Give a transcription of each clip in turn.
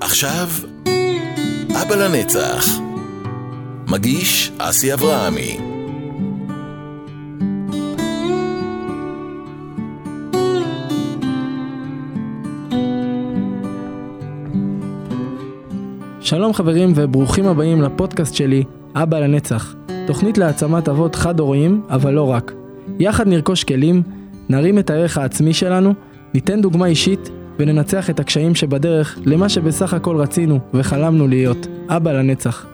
עכשיו, אבא לנצח. מגיש אסי אברהמי. שלום חברים וברוכים הבאים לפודקאסט שלי, אבא לנצח. תוכנית להעצמת אבות חד-הוריים, אבל לא רק. יחד נרכוש כלים, נרים את הערך העצמי שלנו, ניתן דוגמה אישית וננצח את הקשיים שבדרך למה שבסך הכל רצינו וחלמנו להיות, אבא לנצח.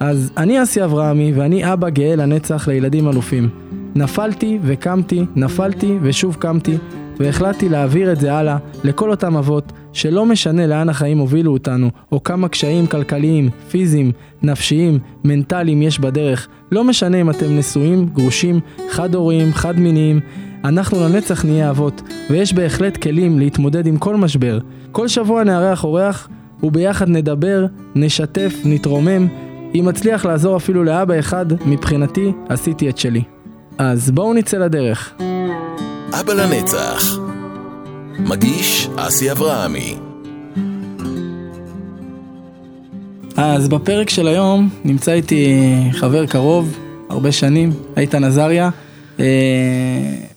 אז אני אסי אברהמי ואני אבא גאה לנצח לילדים אלופים. נפלתי וקמתי, נפלתי ושוב קמתי, והחלטתי להעביר את זה הלאה לכל אותם אבות שלא משנה לאן החיים הובילו אותנו, או כמה קשיים כלכליים, פיזיים, נפשיים, מנטליים יש בדרך, לא משנה אם אתם נשואים, גרושים, חד-הוריים, חד-מיניים, אנחנו לנצח נהיה אבות, ויש בהחלט כלים להתמודד עם כל משבר. כל שבוע נארח אורח, וביחד נדבר, נשתף, נתרומם. אם מצליח לעזור אפילו לאבא אחד, מבחינתי, עשיתי את שלי. אז בואו נצא לדרך. אבא לנצח. מגיש אסי אברהמי. אז בפרק של היום נמצא איתי חבר קרוב, הרבה שנים, איתן עזריה. אה,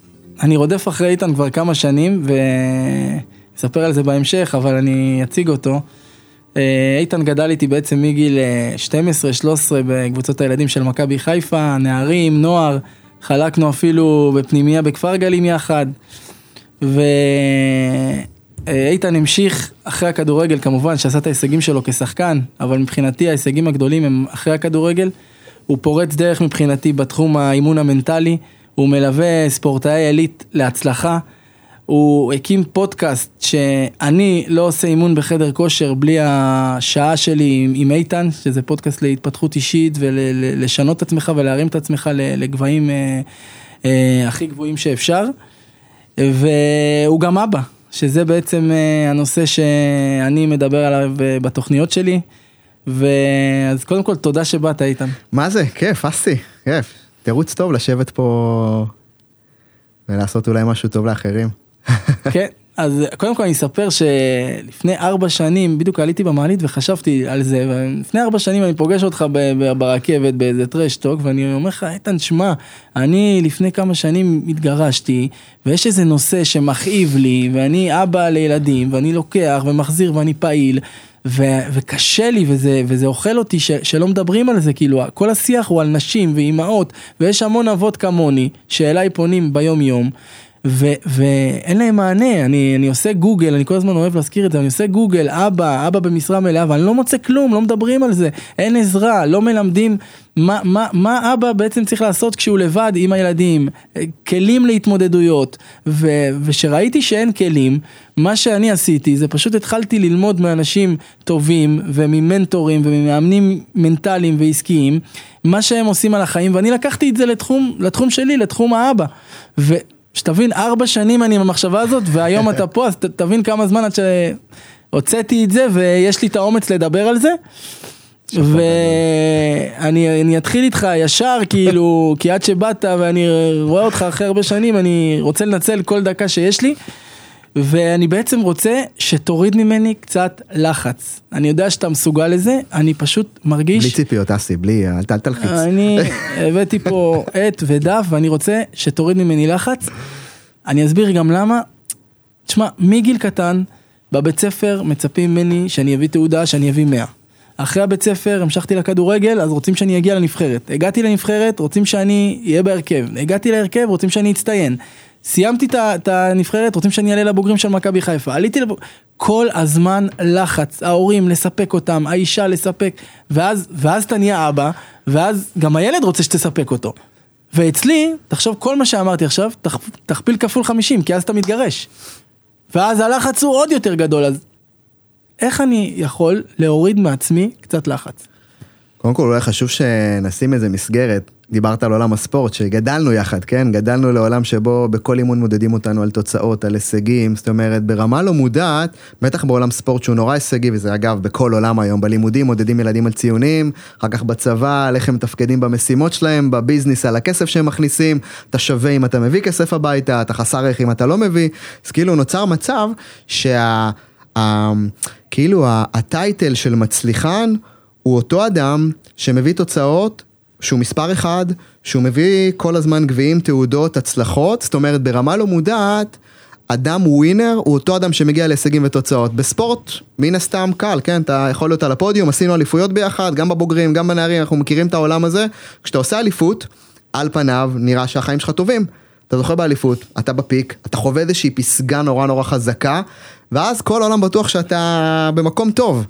אני רודף אחרי איתן כבר כמה שנים ואספר על זה בהמשך, אבל אני אציג אותו. אה, איתן גדל איתי בעצם מגיל 12-13 אה, בקבוצות הילדים של מכבי חיפה, נערים, נוער, חלקנו אפילו בפנימייה בכפר גלים יחד. ואיתן המשיך אחרי הכדורגל כמובן שעשה את ההישגים שלו כשחקן, אבל מבחינתי ההישגים הגדולים הם אחרי הכדורגל. הוא פורץ דרך מבחינתי בתחום האימון המנטלי, הוא מלווה ספורטאי עילית להצלחה. הוא הקים פודקאסט שאני לא עושה אימון בחדר כושר בלי השעה שלי עם, עם איתן, שזה פודקאסט להתפתחות אישית ולשנות את עצמך ולהרים את עצמך לגבהים אה, אה, הכי גבוהים שאפשר. והוא גם אבא, שזה בעצם אה, הנושא שאני מדבר עליו אה, בתוכניות שלי. ואז קודם כל תודה שבאת איתן. מה זה? כיף, אסי, כיף. תירוץ טוב לשבת פה ולעשות אולי משהו טוב לאחרים. כן, אז קודם כל אני אספר שלפני ארבע שנים בדיוק עליתי במעלית וחשבתי על זה ולפני ארבע שנים אני פוגש אותך ברכבת באיזה טרשטוק ואני אומר לך איתן שמע אני לפני כמה שנים התגרשתי ויש איזה נושא שמכאיב לי ואני אבא לילדים ואני לוקח ומחזיר ואני פעיל ו- וקשה לי וזה, וזה אוכל אותי ש- שלא מדברים על זה, כאילו כל השיח הוא על נשים ואימהות ויש המון אבות כמוני שאליי פונים ביום יום ו- ואין להם מענה, אני, אני עושה גוגל, אני כל הזמן אוהב להזכיר את זה, אני עושה גוגל, אבא, אבא במשרה מלאה, ואני לא מוצא כלום, לא מדברים על זה, אין עזרה, לא מלמדים. מה, מה, מה אבא בעצם צריך לעשות כשהוא לבד עם הילדים, כלים להתמודדויות, ו- ושראיתי שאין כלים, מה שאני עשיתי זה פשוט התחלתי ללמוד מאנשים טובים וממנטורים וממאמנים מנטליים ועסקיים, מה שהם עושים על החיים, ואני לקחתי את זה לתחום, לתחום שלי, לתחום האבא. ו- שתבין, ארבע שנים אני עם המחשבה הזאת, והיום אתה פה, אז ת, תבין כמה זמן עד שהוצאתי את זה, ויש לי את האומץ לדבר על זה. ואני אתחיל איתך ישר, כאילו, כי עד שבאת ואני רואה אותך אחרי הרבה שנים, אני רוצה לנצל כל דקה שיש לי. ואני בעצם רוצה שתוריד ממני קצת לחץ. אני יודע שאתה מסוגל לזה, אני פשוט מרגיש... בלי ציפיות, אסי, בלי, אל תלחיץ. אני הבאתי פה עט ודף, ואני רוצה שתוריד ממני לחץ. אני אסביר גם למה. תשמע, מגיל קטן, בבית ספר מצפים ממני שאני אביא תעודה, שאני אביא 100. אחרי הבית ספר המשכתי לכדורגל, אז רוצים שאני אגיע לנבחרת. הגעתי לנבחרת, רוצים שאני אהיה בהרכב. הגעתי להרכב, רוצים שאני אצטיין. סיימתי את הנבחרת, רוצים שאני אעלה לבוגרים של מכבי חיפה, עליתי לבוגרים, כל הזמן לחץ, ההורים לספק אותם, האישה לספק, ואז, ואז אתה נהיה אבא, ואז גם הילד רוצה שתספק אותו. ואצלי, תחשוב כל מה שאמרתי עכשיו, תכ, תכפיל כפול 50, כי אז אתה מתגרש. ואז הלחץ הוא עוד יותר גדול, אז איך אני יכול להוריד מעצמי קצת לחץ? קודם כל אולי חשוב שנשים איזה מסגרת, דיברת על עולם הספורט, שגדלנו יחד, כן? גדלנו לעולם שבו בכל אימון מודדים אותנו על תוצאות, על הישגים, זאת אומרת, ברמה לא מודעת, בטח בעולם ספורט שהוא נורא הישגי, וזה אגב בכל עולם היום, בלימודים מודדים ילדים על ציונים, אחר כך בצבא, על איך הם מתפקדים במשימות שלהם, בביזנס, על הכסף שהם מכניסים, אתה שווה אם אתה מביא כסף הביתה, אתה חסר ערך אם אתה לא מביא, אז כאילו נוצר מצב שה... כאילו ה- הטייטל של מצליחן הוא אותו אדם שמביא תוצאות, שהוא מספר אחד, שהוא מביא כל הזמן גביעים, תעודות, הצלחות, זאת אומרת ברמה לא מודעת, אדם ווינר הוא אותו אדם שמגיע להישגים ותוצאות. בספורט, מן הסתם קל, כן? אתה יכול להיות על הפודיום, עשינו אליפויות ביחד, גם בבוגרים, גם בנערים, אנחנו מכירים את העולם הזה. כשאתה עושה אליפות, על פניו נראה שהחיים שלך טובים. אתה זוכה באליפות, אתה בפיק, אתה חווה איזושהי פסגה נורא נורא חזקה, ואז כל העולם בטוח שאתה במקום טוב.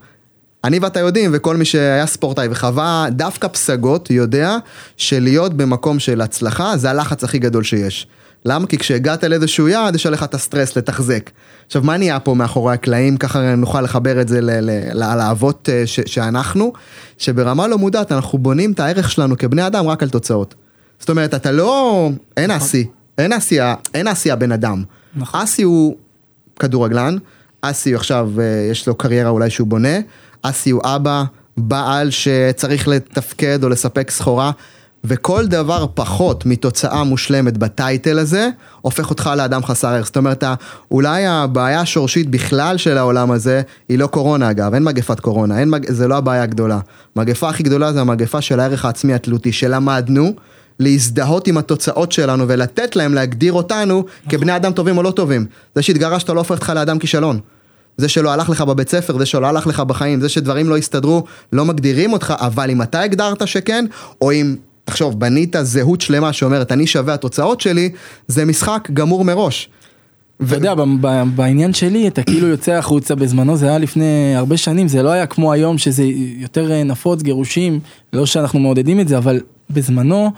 אני ואתה יודעים, וכל מי שהיה ספורטאי וחווה דווקא פסגות, יודע שלהיות במקום של הצלחה זה הלחץ הכי גדול שיש. למה? כי כשהגעת לאיזשהו יעד, יש עליך את הסטרס לתחזק. עכשיו, מה נהיה פה מאחורי הקלעים? ככה נוכל לחבר את זה ל- ל- ל- לאהבות אה, ש- שאנחנו, שברמה לא מודעת אנחנו בונים את הערך שלנו כבני אדם רק על תוצאות. זאת אומרת, אתה לא... אין אסי, אין אסי, אין אסי הבן אדם. נכון. אסי הוא כדורגלן, אסי עכשיו אה, יש לו קריירה אולי שהוא בונה, אסי הוא אבא, בעל שצריך לתפקד או לספק סחורה, וכל דבר פחות מתוצאה מושלמת בטייטל הזה, הופך אותך לאדם חסר ערך. זאת אומרת, אולי הבעיה השורשית בכלל של העולם הזה, היא לא קורונה אגב, אין מגפת קורונה, אין מג... זה לא הבעיה הגדולה. המגפה הכי גדולה זה המגפה של הערך העצמי התלותי, שלמדנו. להזדהות עם התוצאות שלנו ולתת להם להגדיר אותנו כבני אדם טובים או לא טובים. זה שהתגרשת לא הופך אותך לאדם כישלון. זה שלא הלך לך בבית ספר, זה שלא הלך לך בחיים, זה שדברים לא הסתדרו, לא מגדירים אותך, אבל אם אתה הגדרת שכן, או אם, תחשוב, בנית זהות שלמה שאומרת, אני שווה התוצאות שלי, זה משחק גמור מראש. אתה יודע, בעניין שלי, אתה כאילו יוצא החוצה בזמנו, זה היה לפני הרבה שנים, זה לא היה כמו היום שזה יותר אה, נפוץ, גירושים, לא שאנחנו מעודדים את זה, אבל בזמנו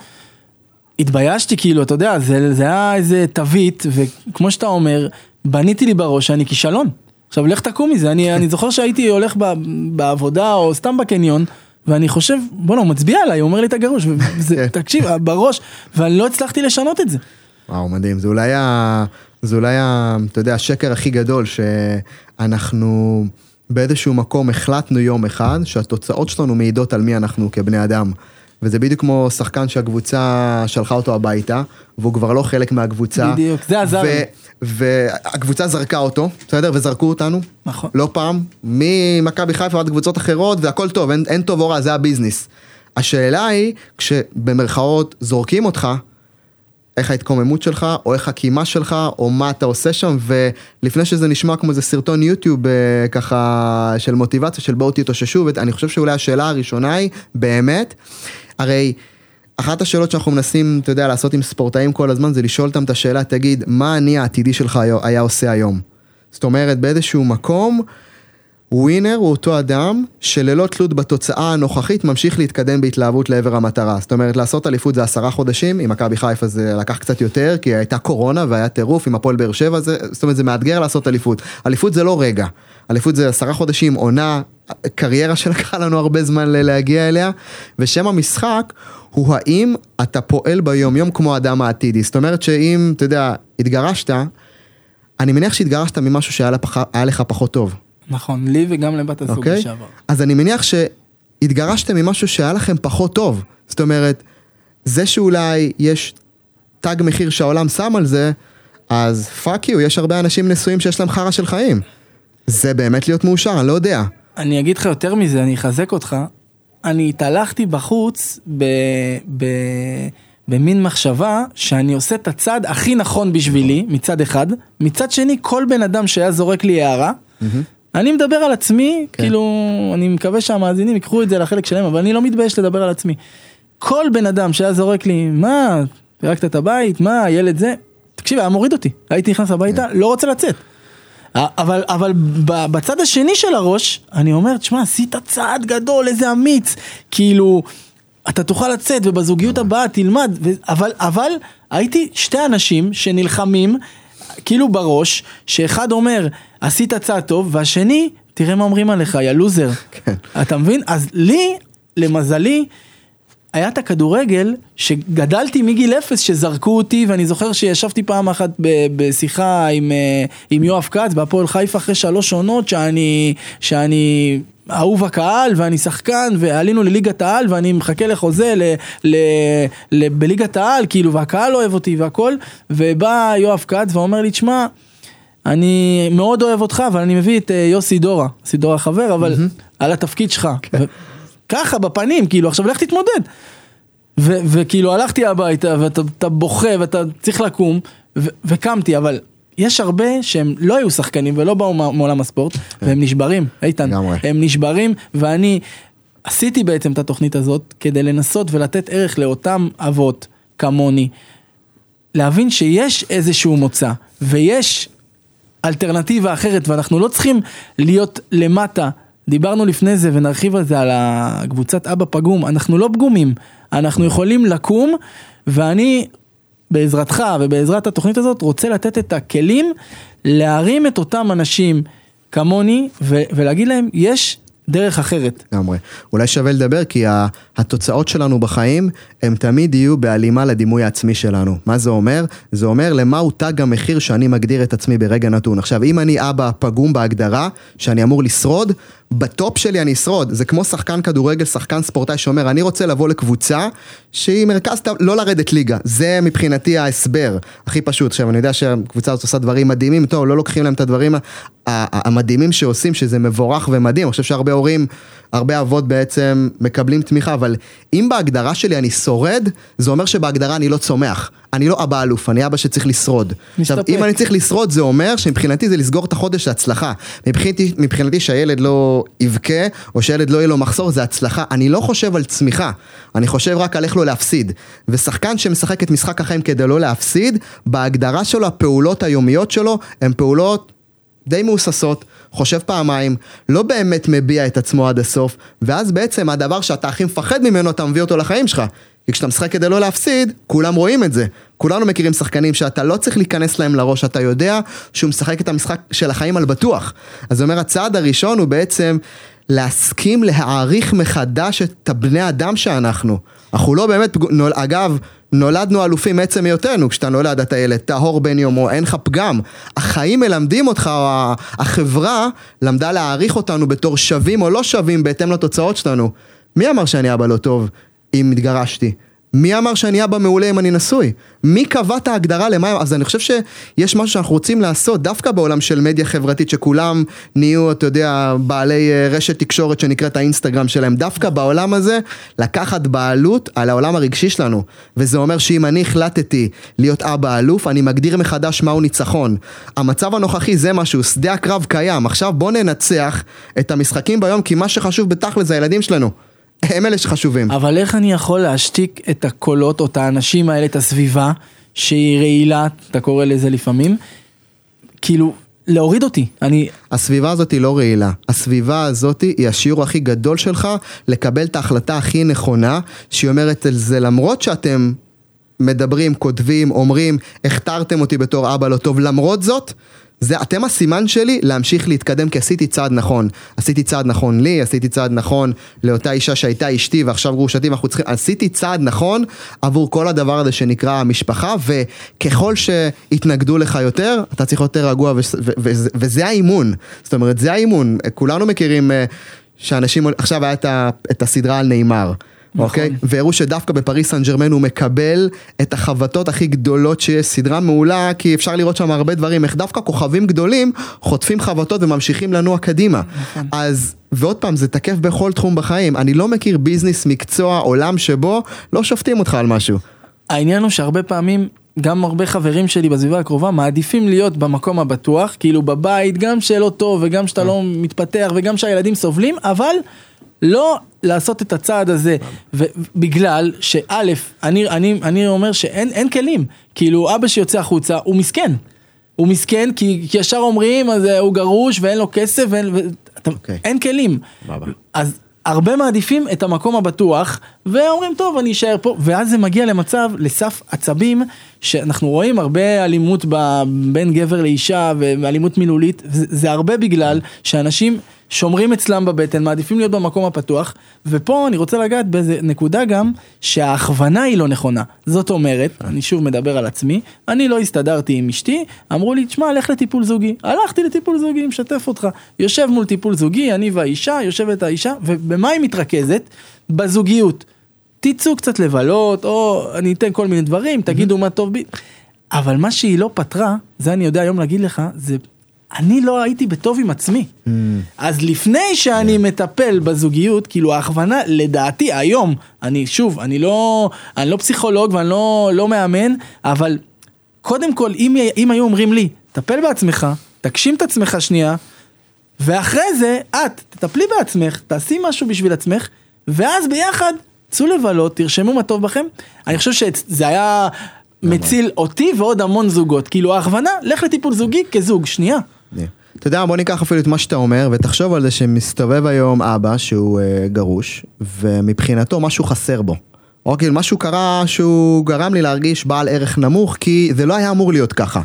התביישתי, כאילו, אתה יודע, זה, זה היה איזה תווית, וכמו שאתה אומר, בניתי לי בראש שאני כישלון. עכשיו, לך תקום מזה, אני, אני זוכר שהייתי הולך ב, בעבודה או סתם בקניון, ואני חושב, בואנה, הוא מצביע עליי, הוא אומר לי את הגרוש, וזה, כן. תקשיב, בראש, ואני לא הצלחתי לשנות את זה. וואו, מדהים. זה אולי, ה... זה אולי ה... אתה יודע, השקר הכי גדול, שאנחנו באיזשהו מקום החלטנו יום אחד, שהתוצאות שלנו מעידות על מי אנחנו כבני אדם. וזה בדיוק כמו שחקן שהקבוצה שלחה אותו הביתה, והוא כבר לא חלק מהקבוצה. בדיוק, זה עזר ו- לי. והקבוצה זרקה אותו, בסדר? וזרקו אותנו. נכון. לא פעם, ממכבי חיפה ועד קבוצות אחרות, והכל טוב, אין, אין טוב או רע, זה הביזנס. השאלה היא, כשבמרכאות זורקים אותך, איך ההתקוממות שלך, או איך הקימה שלך, או מה אתה עושה שם, ולפני שזה נשמע כמו איזה סרטון יוטיוב אה, ככה של מוטיבציה, של בואו תתאוששו, ואני חושב שאולי השאלה הראשונה היא, באמת, הרי אחת השאלות שאנחנו מנסים, אתה יודע, לעשות עם ספורטאים כל הזמן, זה לשאול אותם את השאלה, תגיד, מה אני העתידי שלך היה, היה עושה היום? זאת אומרת, באיזשהו מקום, ווינר הוא אותו אדם שללא תלות בתוצאה הנוכחית ממשיך להתקדם בהתלהבות לעבר המטרה. זאת אומרת, לעשות אליפות זה עשרה חודשים, עם מכבי חיפה זה לקח קצת יותר, כי הייתה קורונה והיה טירוף, עם הפועל באר שבע, זה, זאת אומרת, זה מאתגר לעשות אליפות. אליפות זה לא רגע, אליפות זה עשרה חודשים, עונה, קריירה שלקחה לנו הרבה זמן להגיע אליה, ושם המשחק הוא האם אתה פועל ביום יום כמו האדם העתידי. זאת אומרת שאם, אתה יודע, התגרשת, אני מניח שהתגרשת ממשהו שהיה לך, היה לך פחות טוב. נכון, לי וגם לבת הזוג אוקיי? לשעבר. אז אני מניח שהתגרשתם ממשהו שהיה לכם פחות טוב. זאת אומרת, זה שאולי יש תג מחיר שהעולם שם על זה, אז fuck you, יש הרבה אנשים נשואים שיש להם חרא של חיים. זה באמת להיות מאושר, אני לא יודע. אני אגיד לך יותר מזה, אני אחזק אותך. אני התהלכתי בחוץ ב, ב, במין מחשבה שאני עושה את הצעד הכי נכון בשבילי, מצד אחד. מצד שני, כל בן אדם שהיה זורק לי הערה, אני מדבר על עצמי, כן. כאילו, אני מקווה שהמאזינים ייקחו את זה לחלק שלהם, אבל אני לא מתבייש לדבר על עצמי. כל בן אדם שהיה זורק לי, מה, פירקת את הבית, מה, ילד זה, תקשיב, היה מוריד אותי. הייתי נכנס הביתה, לא רוצה לצאת. אבל, אבל בצד השני של הראש, אני אומר, תשמע, עשית צעד גדול, איזה אמיץ, כאילו, אתה תוכל לצאת ובזוגיות הבאה תלמד, ו- אבל, אבל הייתי שתי אנשים שנלחמים, כאילו בראש, שאחד אומר, עשית צעד טוב, והשני, תראה מה אומרים עליך, יא לוזר. כן. אתה מבין? אז לי, למזלי, היה את הכדורגל שגדלתי מגיל אפס שזרקו אותי ואני זוכר שישבתי פעם אחת ב- בשיחה עם, אה, עם יואב כץ בהפועל חיפה אחרי שלוש עונות שאני, שאני אהוב הקהל ואני שחקן ועלינו לליגת העל ואני מחכה לחוזה ל, ל, ל, בליגת העל כאילו והקהל אוהב אותי והכל ובא יואב כץ ואומר לי תשמע אני מאוד אוהב אותך, אבל אני מביא את אה, יוסי דורה, יוסי דורה חבר, אבל על התפקיד שלך. ככה, בפנים, כאילו, עכשיו לך תתמודד. ו- וכאילו הלכתי הביתה, ואתה אתה בוכה, ואתה צריך לקום, ו- וקמתי, אבל יש הרבה שהם לא היו שחקנים ולא באו מע- מעולם הספורט, והם נשברים, איתן. לגמרי. הם נשברים, ואני עשיתי בעצם את התוכנית הזאת כדי לנסות ולתת ערך לאותם אבות כמוני, להבין שיש איזשהו מוצא, ויש אלטרנטיבה אחרת, ואנחנו לא צריכים להיות למטה. דיברנו לפני זה ונרחיב על זה, על הקבוצת אבא פגום, אנחנו לא פגומים, אנחנו יכולים לקום, ואני בעזרתך ובעזרת התוכנית הזאת רוצה לתת את הכלים להרים את אותם אנשים כמוני ו- ולהגיד להם יש דרך אחרת. לגמרי. אולי שווה לדבר כי התוצאות שלנו בחיים הם תמיד יהיו בהלימה לדימוי העצמי שלנו. מה זה אומר? זה אומר למהו תג המחיר שאני מגדיר את עצמי ברגע נתון. עכשיו, אם אני אבא פגום בהגדרה, שאני אמור לשרוד, בטופ שלי אני אשרוד. זה כמו שחקן כדורגל, שחקן ספורטאי שאומר, אני רוצה לבוא לקבוצה שהיא מרכז, לא לרדת ליגה. זה מבחינתי ההסבר הכי פשוט. עכשיו, אני יודע שהקבוצה הזאת עושה דברים מדהימים, טוב, לא לוקחים להם את הדברים המדהימים שעושים, שזה מבורך ומדהים. אני חושב שהרבה הורים, הרבה אבות בעצם מקבלים תמיכה, אבל אם בהגדרה שלי אני שורד, זה אומר שבהגדרה אני לא צומח. אני לא אבא אלוף, אני אבא שצריך לשרוד. עכשיו. אם אני צריך לשרוד, זה אומר שמבחינתי זה לסגור את החודש להצלחה. מבחינתי, מבחינתי שהילד לא יבכה, או שהילד לא יהיה לו מחסור, זה הצלחה. אני לא חושב על צמיחה, אני חושב רק על איך לא להפסיד. ושחקן שמשחק את משחק החיים כדי לא להפסיד, בהגדרה שלו, הפעולות היומיות שלו, הן פעולות די מהוססות, חושב פעמיים, לא באמת מביע את עצמו עד הסוף, ואז בעצם הדבר שאתה הכי מפחד ממנו, אתה מביא אותו לחיים שלך. כי כשאתה משחק כדי לא להפסיד, כולם רואים את זה. כולנו מכירים שחקנים שאתה לא צריך להיכנס להם לראש, אתה יודע שהוא משחק את המשחק של החיים על בטוח. אז זה אומר, הצעד הראשון הוא בעצם להסכים להעריך מחדש את הבני אדם שאנחנו. אנחנו לא באמת, אגב, נולדנו אלופים מעצם היותנו, כשאתה נולד אתה ילד טהור בן יומו, אין לך פגם. החיים מלמדים אותך, או החברה למדה להעריך אותנו בתור שווים או לא שווים בהתאם לתוצאות שלנו. מי אמר שאני אבא לא טוב אם התגרשתי? מי אמר שאני אבא מעולה אם אני נשוי? מי קבע את ההגדרה למה... אז אני חושב שיש משהו שאנחנו רוצים לעשות דווקא בעולם של מדיה חברתית שכולם נהיו, אתה יודע, בעלי אה, רשת תקשורת שנקראת האינסטגרם שלהם. דווקא בעולם הזה, לקחת בעלות על העולם הרגשי שלנו. וזה אומר שאם אני החלטתי להיות אבא אלוף, אני מגדיר מחדש מהו ניצחון. המצב הנוכחי זה משהו, שדה הקרב קיים. עכשיו בוא ננצח את המשחקים ביום, כי מה שחשוב בתכל'ס זה הילדים שלנו. הם אלה שחשובים. אבל איך אני יכול להשתיק את הקולות או את האנשים האלה, את הסביבה, שהיא רעילה, אתה קורא לזה לפעמים, כאילו, להוריד אותי. אני, הסביבה הזאת היא לא רעילה. הסביבה הזאת היא השיעור הכי גדול שלך לקבל את ההחלטה הכי נכונה, שהיא אומרת על זה למרות שאתם מדברים, כותבים, אומרים, הכתרתם אותי בתור אבא לא טוב, למרות זאת, זה אתם הסימן שלי להמשיך להתקדם כי עשיתי צעד נכון. עשיתי צעד נכון לי, עשיתי צעד נכון לאותה אישה שהייתה אשתי ועכשיו גרושתי ואנחנו צריכים, עשיתי צעד נכון עבור כל הדבר הזה שנקרא המשפחה וככל שהתנגדו לך יותר, אתה צריך יותר רגוע ו- ו- וזה האימון. זאת אומרת, זה האימון. כולנו מכירים אה, שאנשים, עכשיו היה את הסדרה על נאמר. אוקיי? והראו שדווקא בפריס סן ג'רמן הוא מקבל את החבטות הכי גדולות שיש, סדרה מעולה, כי אפשר לראות שם הרבה דברים, איך דווקא כוכבים גדולים חוטפים חבטות וממשיכים לנוע קדימה. אז, ועוד פעם, זה תקף בכל תחום בחיים. אני לא מכיר ביזנס, מקצוע, עולם שבו לא שופטים אותך על משהו. העניין הוא שהרבה פעמים, גם הרבה חברים שלי בסביבה הקרובה מעדיפים להיות במקום הבטוח, כאילו בבית, גם שלא טוב וגם שאתה לא מתפתח וגם שהילדים סובלים, אבל לא לעשות את הצעד הזה, ובגלל שא', אני, אני, אני אומר שאין אין כלים, כאילו אבא שיוצא החוצה הוא מסכן. הוא מסכן כי, כי ישר אומרים אז אה, הוא גרוש ואין לו כסף ואין, ו... אתה, אוקיי. אין כלים. סבבה. אז הרבה מעדיפים את המקום הבטוח ואומרים טוב אני אשאר פה ואז זה מגיע למצב לסף עצבים שאנחנו רואים הרבה אלימות ב- בין גבר לאישה ואלימות מילולית זה, זה הרבה בגלל שאנשים שומרים אצלם בבטן מעדיפים להיות במקום הפתוח ופה אני רוצה לגעת באיזה נקודה גם שההכוונה היא לא נכונה. זאת אומרת אני שוב מדבר על עצמי אני לא הסתדרתי עם אשתי אמרו לי תשמע לך לטיפול זוגי. הלכתי לטיפול זוגי משתף אותך. יושב מול טיפול זוגי אני והאישה יושבת האישה ובמה היא מתרכזת? בזוגיות. תצאו קצת לבלות או אני אתן כל מיני דברים תגידו מה טוב בי. אבל מה שהיא לא פתרה זה אני יודע היום להגיד לך זה אני לא הייתי בטוב עם עצמי. אז לפני שאני מטפל בזוגיות, כאילו ההכוונה, לדעתי, היום, אני שוב, אני לא, אני לא פסיכולוג ואני לא, לא מאמן, אבל קודם כל, אם, אם היו אומרים לי, טפל בעצמך, תגשים את עצמך שנייה, ואחרי זה, את, תטפלי בעצמך, תעשי משהו בשביל עצמך, ואז ביחד, צאו לבלות, תרשמו מה טוב בכם. אני חושב שזה היה מציל אותי ועוד המון זוגות. כאילו ההכוונה, לך לטיפול זוגי כזוג, שנייה. אתה יודע, בוא ניקח אפילו את מה שאתה אומר, ותחשוב על זה שמסתובב היום אבא שהוא אה, גרוש, ומבחינתו משהו חסר בו. או כאילו משהו קרה שהוא גרם לי להרגיש בעל ערך נמוך, כי זה לא היה אמור להיות ככה.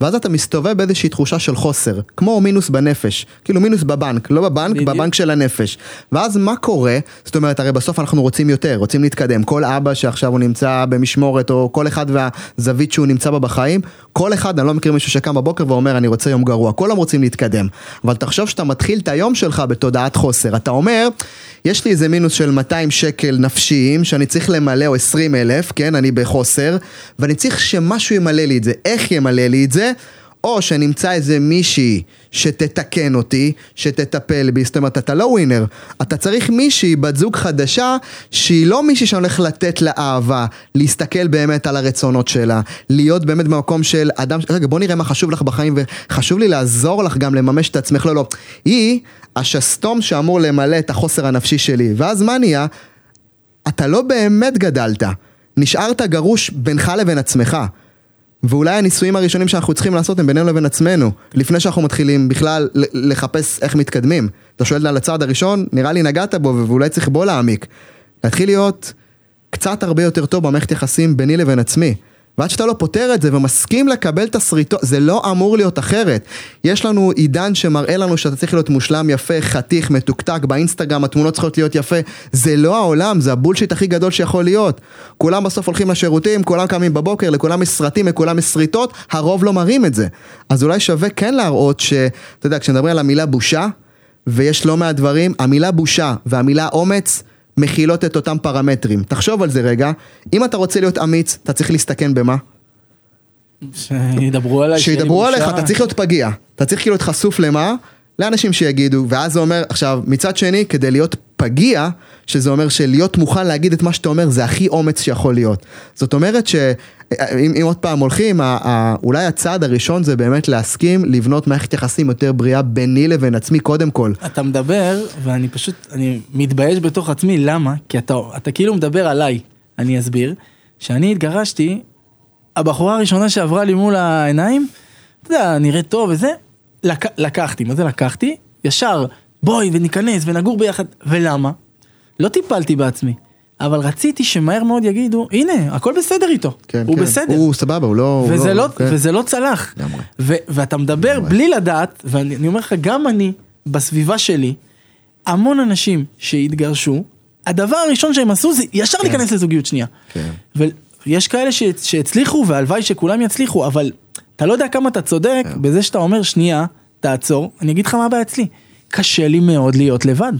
ואז אתה מסתובב באיזושהי תחושה של חוסר, כמו מינוס בנפש, כאילו מינוס בבנק, לא בבנק, בדיוק. בבנק של הנפש. ואז מה קורה? זאת אומרת, הרי בסוף אנחנו רוצים יותר, רוצים להתקדם. כל אבא שעכשיו הוא נמצא במשמורת, או כל אחד והזווית שהוא נמצא בה בחיים, כל אחד, אני לא מכיר מישהו שקם בבוקר ואומר, אני רוצה יום גרוע, כולם רוצים להתקדם. אבל תחשוב שאתה מתחיל את היום שלך בתודעת חוסר. אתה אומר, יש לי איזה מינוס של 200 שקל נפשיים, שאני צריך למלא, או 20 אלף, כן, אני בחוסר, ואני צריך שמשהו ימלא לי את זה. איך ימלא לי את זה? או שנמצא איזה מישהי שתתקן אותי, שתטפל בי, זאת אומרת, אתה לא ווינר, אתה צריך מישהי, בת זוג חדשה, שהיא לא מישהי שאני הולך לתת לה אהבה, להסתכל באמת על הרצונות שלה, להיות באמת במקום של אדם, רגע בוא נראה מה חשוב לך בחיים, וחשוב לי לעזור לך גם לממש את עצמך, לא, לא, היא השסתום שאמור למלא את החוסר הנפשי שלי, ואז מה נהיה? אתה לא באמת גדלת, נשארת גרוש בינך לבין עצמך. ואולי הניסויים הראשונים שאנחנו צריכים לעשות הם בינינו לבין עצמנו, לפני שאנחנו מתחילים בכלל לחפש איך מתקדמים. אתה שואל על הצעד הראשון, נראה לי נגעת בו ואולי צריך בו להעמיק. להתחיל להיות קצת הרבה יותר טוב במערכת יחסים ביני לבין עצמי. ועד שאתה לא פותר את זה ומסכים לקבל תסריטות, זה לא אמור להיות אחרת. יש לנו עידן שמראה לנו שאתה צריך להיות מושלם, יפה, חתיך, מתוקתק, באינסטגרם התמונות צריכות להיות יפה. זה לא העולם, זה הבולשיט הכי גדול שיכול להיות. כולם בסוף הולכים לשירותים, כולם קמים בבוקר, לכולם יש סרטים, לכולם יש שריטות, הרוב לא מראים את זה. אז אולי שווה כן להראות ש... אתה יודע, כשמדברים על המילה בושה, ויש לא מעט דברים, המילה בושה והמילה אומץ מכילות את אותם פרמטרים. תחשוב על זה רגע, אם אתה רוצה להיות אמיץ, אתה צריך להסתכן במה? שידברו עליי. שידברו. עליך, אתה צריך להיות פגיע. אתה צריך כאילו להיות חשוף למה? לאנשים שיגידו, ואז זה אומר, עכשיו, מצד שני, כדי להיות פגיע, שזה אומר שלהיות מוכן להגיד את מה שאתה אומר, זה הכי אומץ שיכול להיות. זאת אומרת שאם אם עוד פעם הולכים, ה, ה, אולי הצעד הראשון זה באמת להסכים לבנות מערכת יחסים יותר בריאה ביני לבין עצמי קודם כל. אתה מדבר, ואני פשוט, אני מתבייש בתוך עצמי, למה? כי אתה, אתה כאילו מדבר עליי, אני אסביר, שאני התגרשתי, הבחורה הראשונה שעברה לי מול העיניים, אתה יודע, נראית טוב וזה, לק, לקחתי, מה זה לקחתי? ישר, בואי וניכנס ונגור ביחד, ולמה? לא טיפלתי בעצמי, אבל רציתי שמהר מאוד יגידו, הנה, הכל בסדר איתו, כן, הוא כן. בסדר. הוא סבבה, הוא לא... הוא וזה לא, כן. וזה לא צלח. לגמרי. ו- ואתה מדבר בלי לדעת, ואני אני אומר לך, גם אני, בסביבה שלי, המון אנשים שהתגרשו, הדבר הראשון שהם עשו זה ישר להיכנס לזוגיות שנייה. כן. ויש כאלה ש- שהצליחו, והלוואי שכולם יצליחו, אבל אתה לא יודע כמה אתה צודק כן. בזה שאתה אומר, שנייה, תעצור, אני אגיד לך מה הבעיה אצלי. קשה לי מאוד להיות לבד.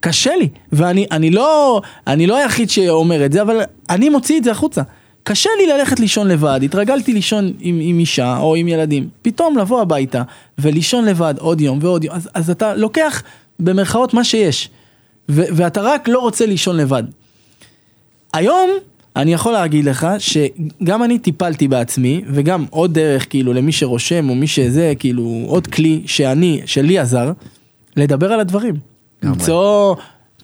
קשה לי, ואני אני לא, אני לא היחיד שאומר את זה, אבל אני מוציא את זה החוצה. קשה לי ללכת לישון לבד, התרגלתי לישון עם, עם אישה או עם ילדים, פתאום לבוא הביתה ולישון לבד עוד יום ועוד יום, אז, אז אתה לוקח במרכאות מה שיש, ו, ואתה רק לא רוצה לישון לבד. היום אני יכול להגיד לך שגם אני טיפלתי בעצמי וגם עוד דרך כאילו למי שרושם או מי שזה כאילו עוד כלי שאני שלי עזר לדבר על הדברים. למצוא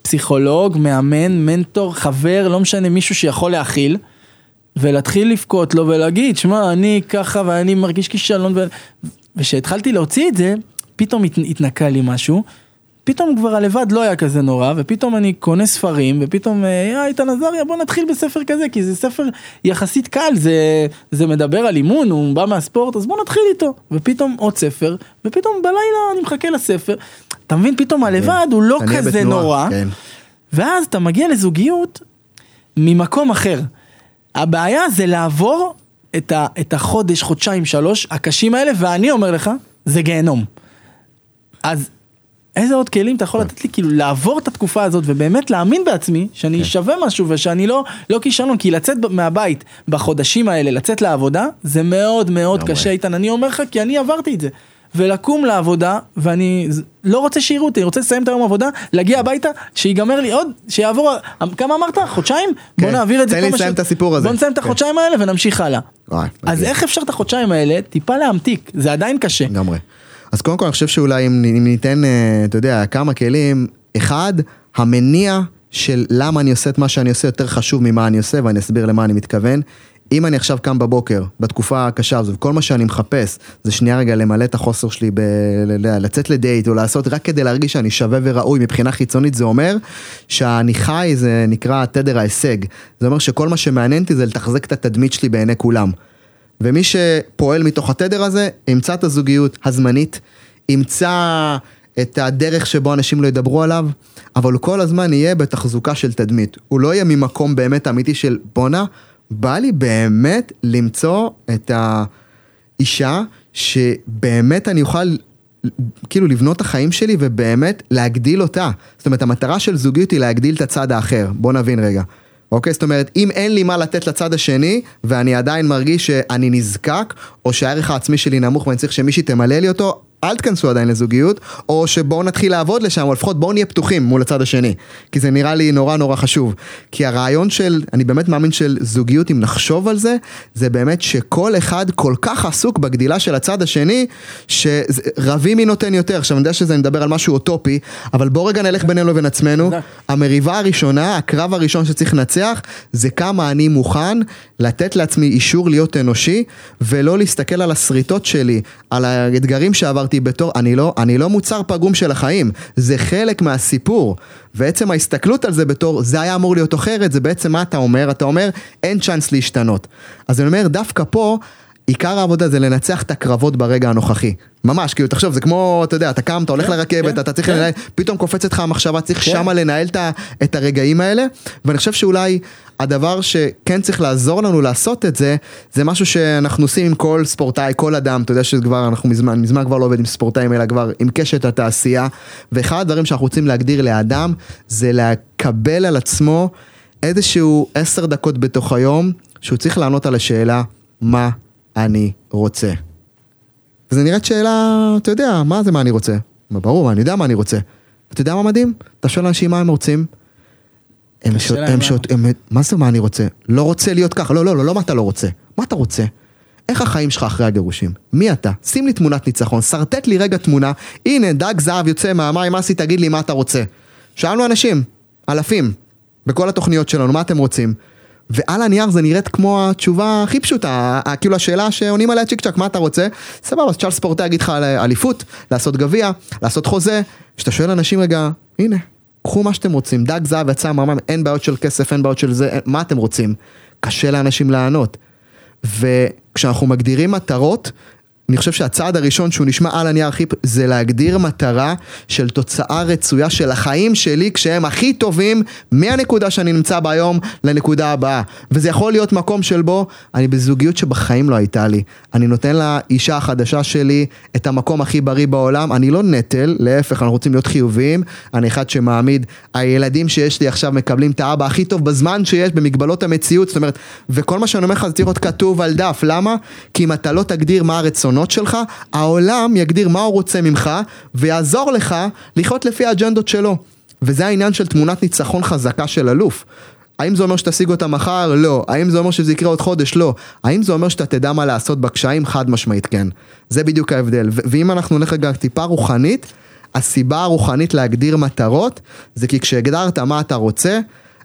פסיכולוג, מאמן, מנטור, חבר, לא משנה מישהו שיכול להכיל ולהתחיל לבכות לו ולהגיד שמע אני ככה ואני מרגיש כישלון ו... וכשהתחלתי להוציא את זה פתאום הת... התנקה לי משהו. פתאום כבר הלבד לא היה כזה נורא, ופתאום אני קונה ספרים, ופתאום, אה, איתן עזריה בוא נתחיל בספר כזה, כי זה ספר יחסית קל, זה, זה מדבר על אימון, הוא בא מהספורט, אז בוא נתחיל איתו. ופתאום עוד ספר, ופתאום בלילה אני מחכה לספר. אתה מבין, פתאום הלבד הוא לא כזה בתנועה, נורא, כן. ואז אתה מגיע לזוגיות ממקום אחר. הבעיה זה לעבור את, ה, את החודש, חודשיים, שלוש, הקשים האלה, ואני אומר לך, זה גיהנום. אז איזה עוד כלים אתה יכול לתת לי כאילו לעבור את התקופה הזאת ובאמת להאמין בעצמי שאני שווה משהו ושאני לא לא כישלון כי לצאת מהבית בחודשים האלה לצאת לעבודה זה מאוד מאוד. קשה איתן אני אומר לך כי אני עברתי את זה ולקום לעבודה, ואני לא רוצה שיראו אותי, אני רוצה לסיים את היום עבודה, להגיע הביתה, שיגמר לי עוד, שיעבור, כמה אמרת? חודשיים? כן. בוא נעביר את זה תן לי לסיים את הסיפור הזה. בוא נסיים את כן. החודשיים האלה ונמשיך הלאה. וואי, אז מדהים. איך אפשר את החודשיים האלה טיפה להמתיק, זה עדיין קשה. לגמרי. אז קודם כל אני חושב שאולי אם, אם ניתן, אה, אתה יודע, כמה כלים, אחד, המניע של למה אני עושה את מה שאני עושה יותר חשוב ממה אני עושה, ואני אסביר למה אני מתכוון. אם אני עכשיו קם בבוקר, בתקופה הקשה הזו, וכל מה שאני מחפש, זה שנייה רגע למלא את החוסר שלי, ב- לצאת לדייט, או לעשות רק כדי להרגיש שאני שווה וראוי מבחינה חיצונית, זה אומר שאני חי, זה נקרא תדר ההישג. זה אומר שכל מה שמעניין אותי זה לתחזק את התדמית שלי בעיני כולם. ומי שפועל מתוך התדר הזה, ימצא את הזוגיות הזמנית, ימצא את הדרך שבו אנשים לא ידברו עליו, אבל הוא כל הזמן יהיה בתחזוקה של תדמית. הוא לא יהיה ממקום באמת אמיתי של בואנה, בא לי באמת למצוא את האישה שבאמת אני אוכל כאילו לבנות את החיים שלי ובאמת להגדיל אותה. זאת אומרת, המטרה של זוגיות היא להגדיל את הצד האחר. בוא נבין רגע. אוקיי? זאת אומרת, אם אין לי מה לתת לצד השני, ואני עדיין מרגיש שאני נזקק, או שהערך העצמי שלי נמוך ואני צריך שמישהי תמלא לי אותו, אל תכנסו עדיין לזוגיות, או שבואו נתחיל לעבוד לשם, או לפחות בואו נהיה פתוחים מול הצד השני. כי זה נראה לי נורא נורא חשוב. כי הרעיון של, אני באמת מאמין של זוגיות, אם נחשוב על זה, זה באמת שכל אחד כל כך עסוק בגדילה של הצד השני, שרבים מי נותן יותר. עכשיו אני יודע שזה, אני מדבר על משהו אוטופי, אבל בואו רגע נלך בינינו לבין עצמנו. המריבה הראשונה, הקרב הראשון שצריך לנצח, זה כמה אני מוכן לתת לעצמי אישור להיות אנושי, ולא להסתכל על השריטות שלי, על האתגרים שעברתי בתור, אני לא, אני לא מוצר פגום של החיים, זה חלק מהסיפור. ועצם ההסתכלות על זה בתור, זה היה אמור להיות אחרת, זה בעצם מה אתה אומר? אתה אומר, אין צ'אנס להשתנות. אז אני אומר, דווקא פה, עיקר העבודה זה לנצח את הקרבות ברגע הנוכחי. ממש, כאילו, תחשוב, זה כמו, אתה יודע, אתה קם, אתה הולך כן, לרכבת, כן, אתה צריך כן. לנהל, פתאום קופצת לך המחשבה, צריך כן. שמה לנהל את הרגעים האלה, ואני חושב שאולי הדבר שכן צריך לעזור לנו לעשות את זה, זה משהו שאנחנו עושים עם כל ספורטאי, כל אדם, אתה יודע שכבר, אנחנו מזמן, מזמן כבר לא עובד עם ספורטאים, אלא כבר עם קשת התעשייה, ואחד הדברים שאנחנו רוצים להגדיר לאדם, זה לקבל על עצמו איזשהו עשר דקות בתוך היום, שהוא צריך לענות על השאלה, מה אני רוצה. וזה נראית שאלה, אתה יודע, מה זה מה אני רוצה? מה, ברור, אני יודע מה אני רוצה. אתה יודע מה מדהים? אתה שואל אנשים מה הם רוצים. הם קשה שואל, להם הם. שואל, הם, מה זה מה אני רוצה? לא רוצה להיות ככה, לא, לא, לא, לא מה אתה לא רוצה. מה אתה רוצה? איך החיים שלך אחרי הגירושים? מי אתה? שים לי תמונת ניצחון, שרטט לי רגע תמונה, הנה דג זהב יוצא מהמים, אסי תגיד לי מה אתה רוצה. שאלנו אנשים, אלפים, בכל התוכניות שלנו, מה אתם רוצים? ועל הנייר זה נראית כמו התשובה הכי פשוטה, כאילו השאלה שעונים עליה צ'יק צ'אק, מה אתה רוצה? סבבה, אז תשאל ספורטאי יגיד לך על אליפות, לעשות גביע, לעשות חוזה, כשאתה שואל אנשים רגע, הנה, קחו מה שאתם רוצים, דג זהב יצא מהמים, אין בעיות של כסף, אין בעיות של זה, אין- מה אתם רוצים? קשה לאנשים לענות. וכשאנחנו מגדירים מטרות, אני חושב שהצעד הראשון שהוא נשמע על הנייר הכי, זה להגדיר מטרה של תוצאה רצויה של החיים שלי כשהם הכי טובים מהנקודה שאני נמצא בה היום לנקודה הבאה. וזה יכול להיות מקום של בו אני בזוגיות שבחיים לא הייתה לי. אני נותן לאישה החדשה שלי את המקום הכי בריא בעולם, אני לא נטל, להפך, אנחנו רוצים להיות חיוביים, אני אחד שמעמיד, הילדים שיש לי עכשיו מקבלים את האבא הכי טוב בזמן שיש במגבלות המציאות, זאת אומרת, וכל מה שאני אומר לך זה צריך להיות כתוב על דף, למה? כי אם אתה לא תגדיר מה הרצונות שלך, העולם יגדיר מה הוא רוצה ממך, ויעזור לך לחיות לפי האג'נדות שלו. וזה העניין של תמונת ניצחון חזקה של אלוף. האם זה אומר שתשיג אותה מחר? לא. האם זה אומר שזה יקרה עוד חודש? לא. האם זה אומר שאתה תדע מה לעשות בקשיים? חד משמעית כן. זה בדיוק ההבדל. ו- ואם אנחנו נלך רגע טיפה רוחנית, הסיבה הרוחנית להגדיר מטרות, זה כי כשהגדרת מה אתה רוצה,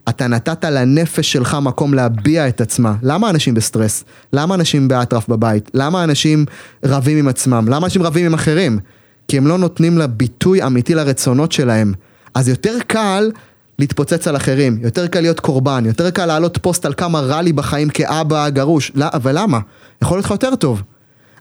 אתה נתת לנפש שלך מקום להביע את עצמה. למה אנשים בסטרס? למה אנשים באטרף בבית? למה אנשים רבים עם עצמם? למה אנשים רבים עם אחרים? כי הם לא נותנים לה ביטוי אמיתי לרצונות שלהם. אז יותר קל להתפוצץ על אחרים, יותר קל להיות קורבן, יותר קל להעלות פוסט על כמה רע לי בחיים כאבא גרוש. לא, ולמה? יכול להיות לך יותר טוב.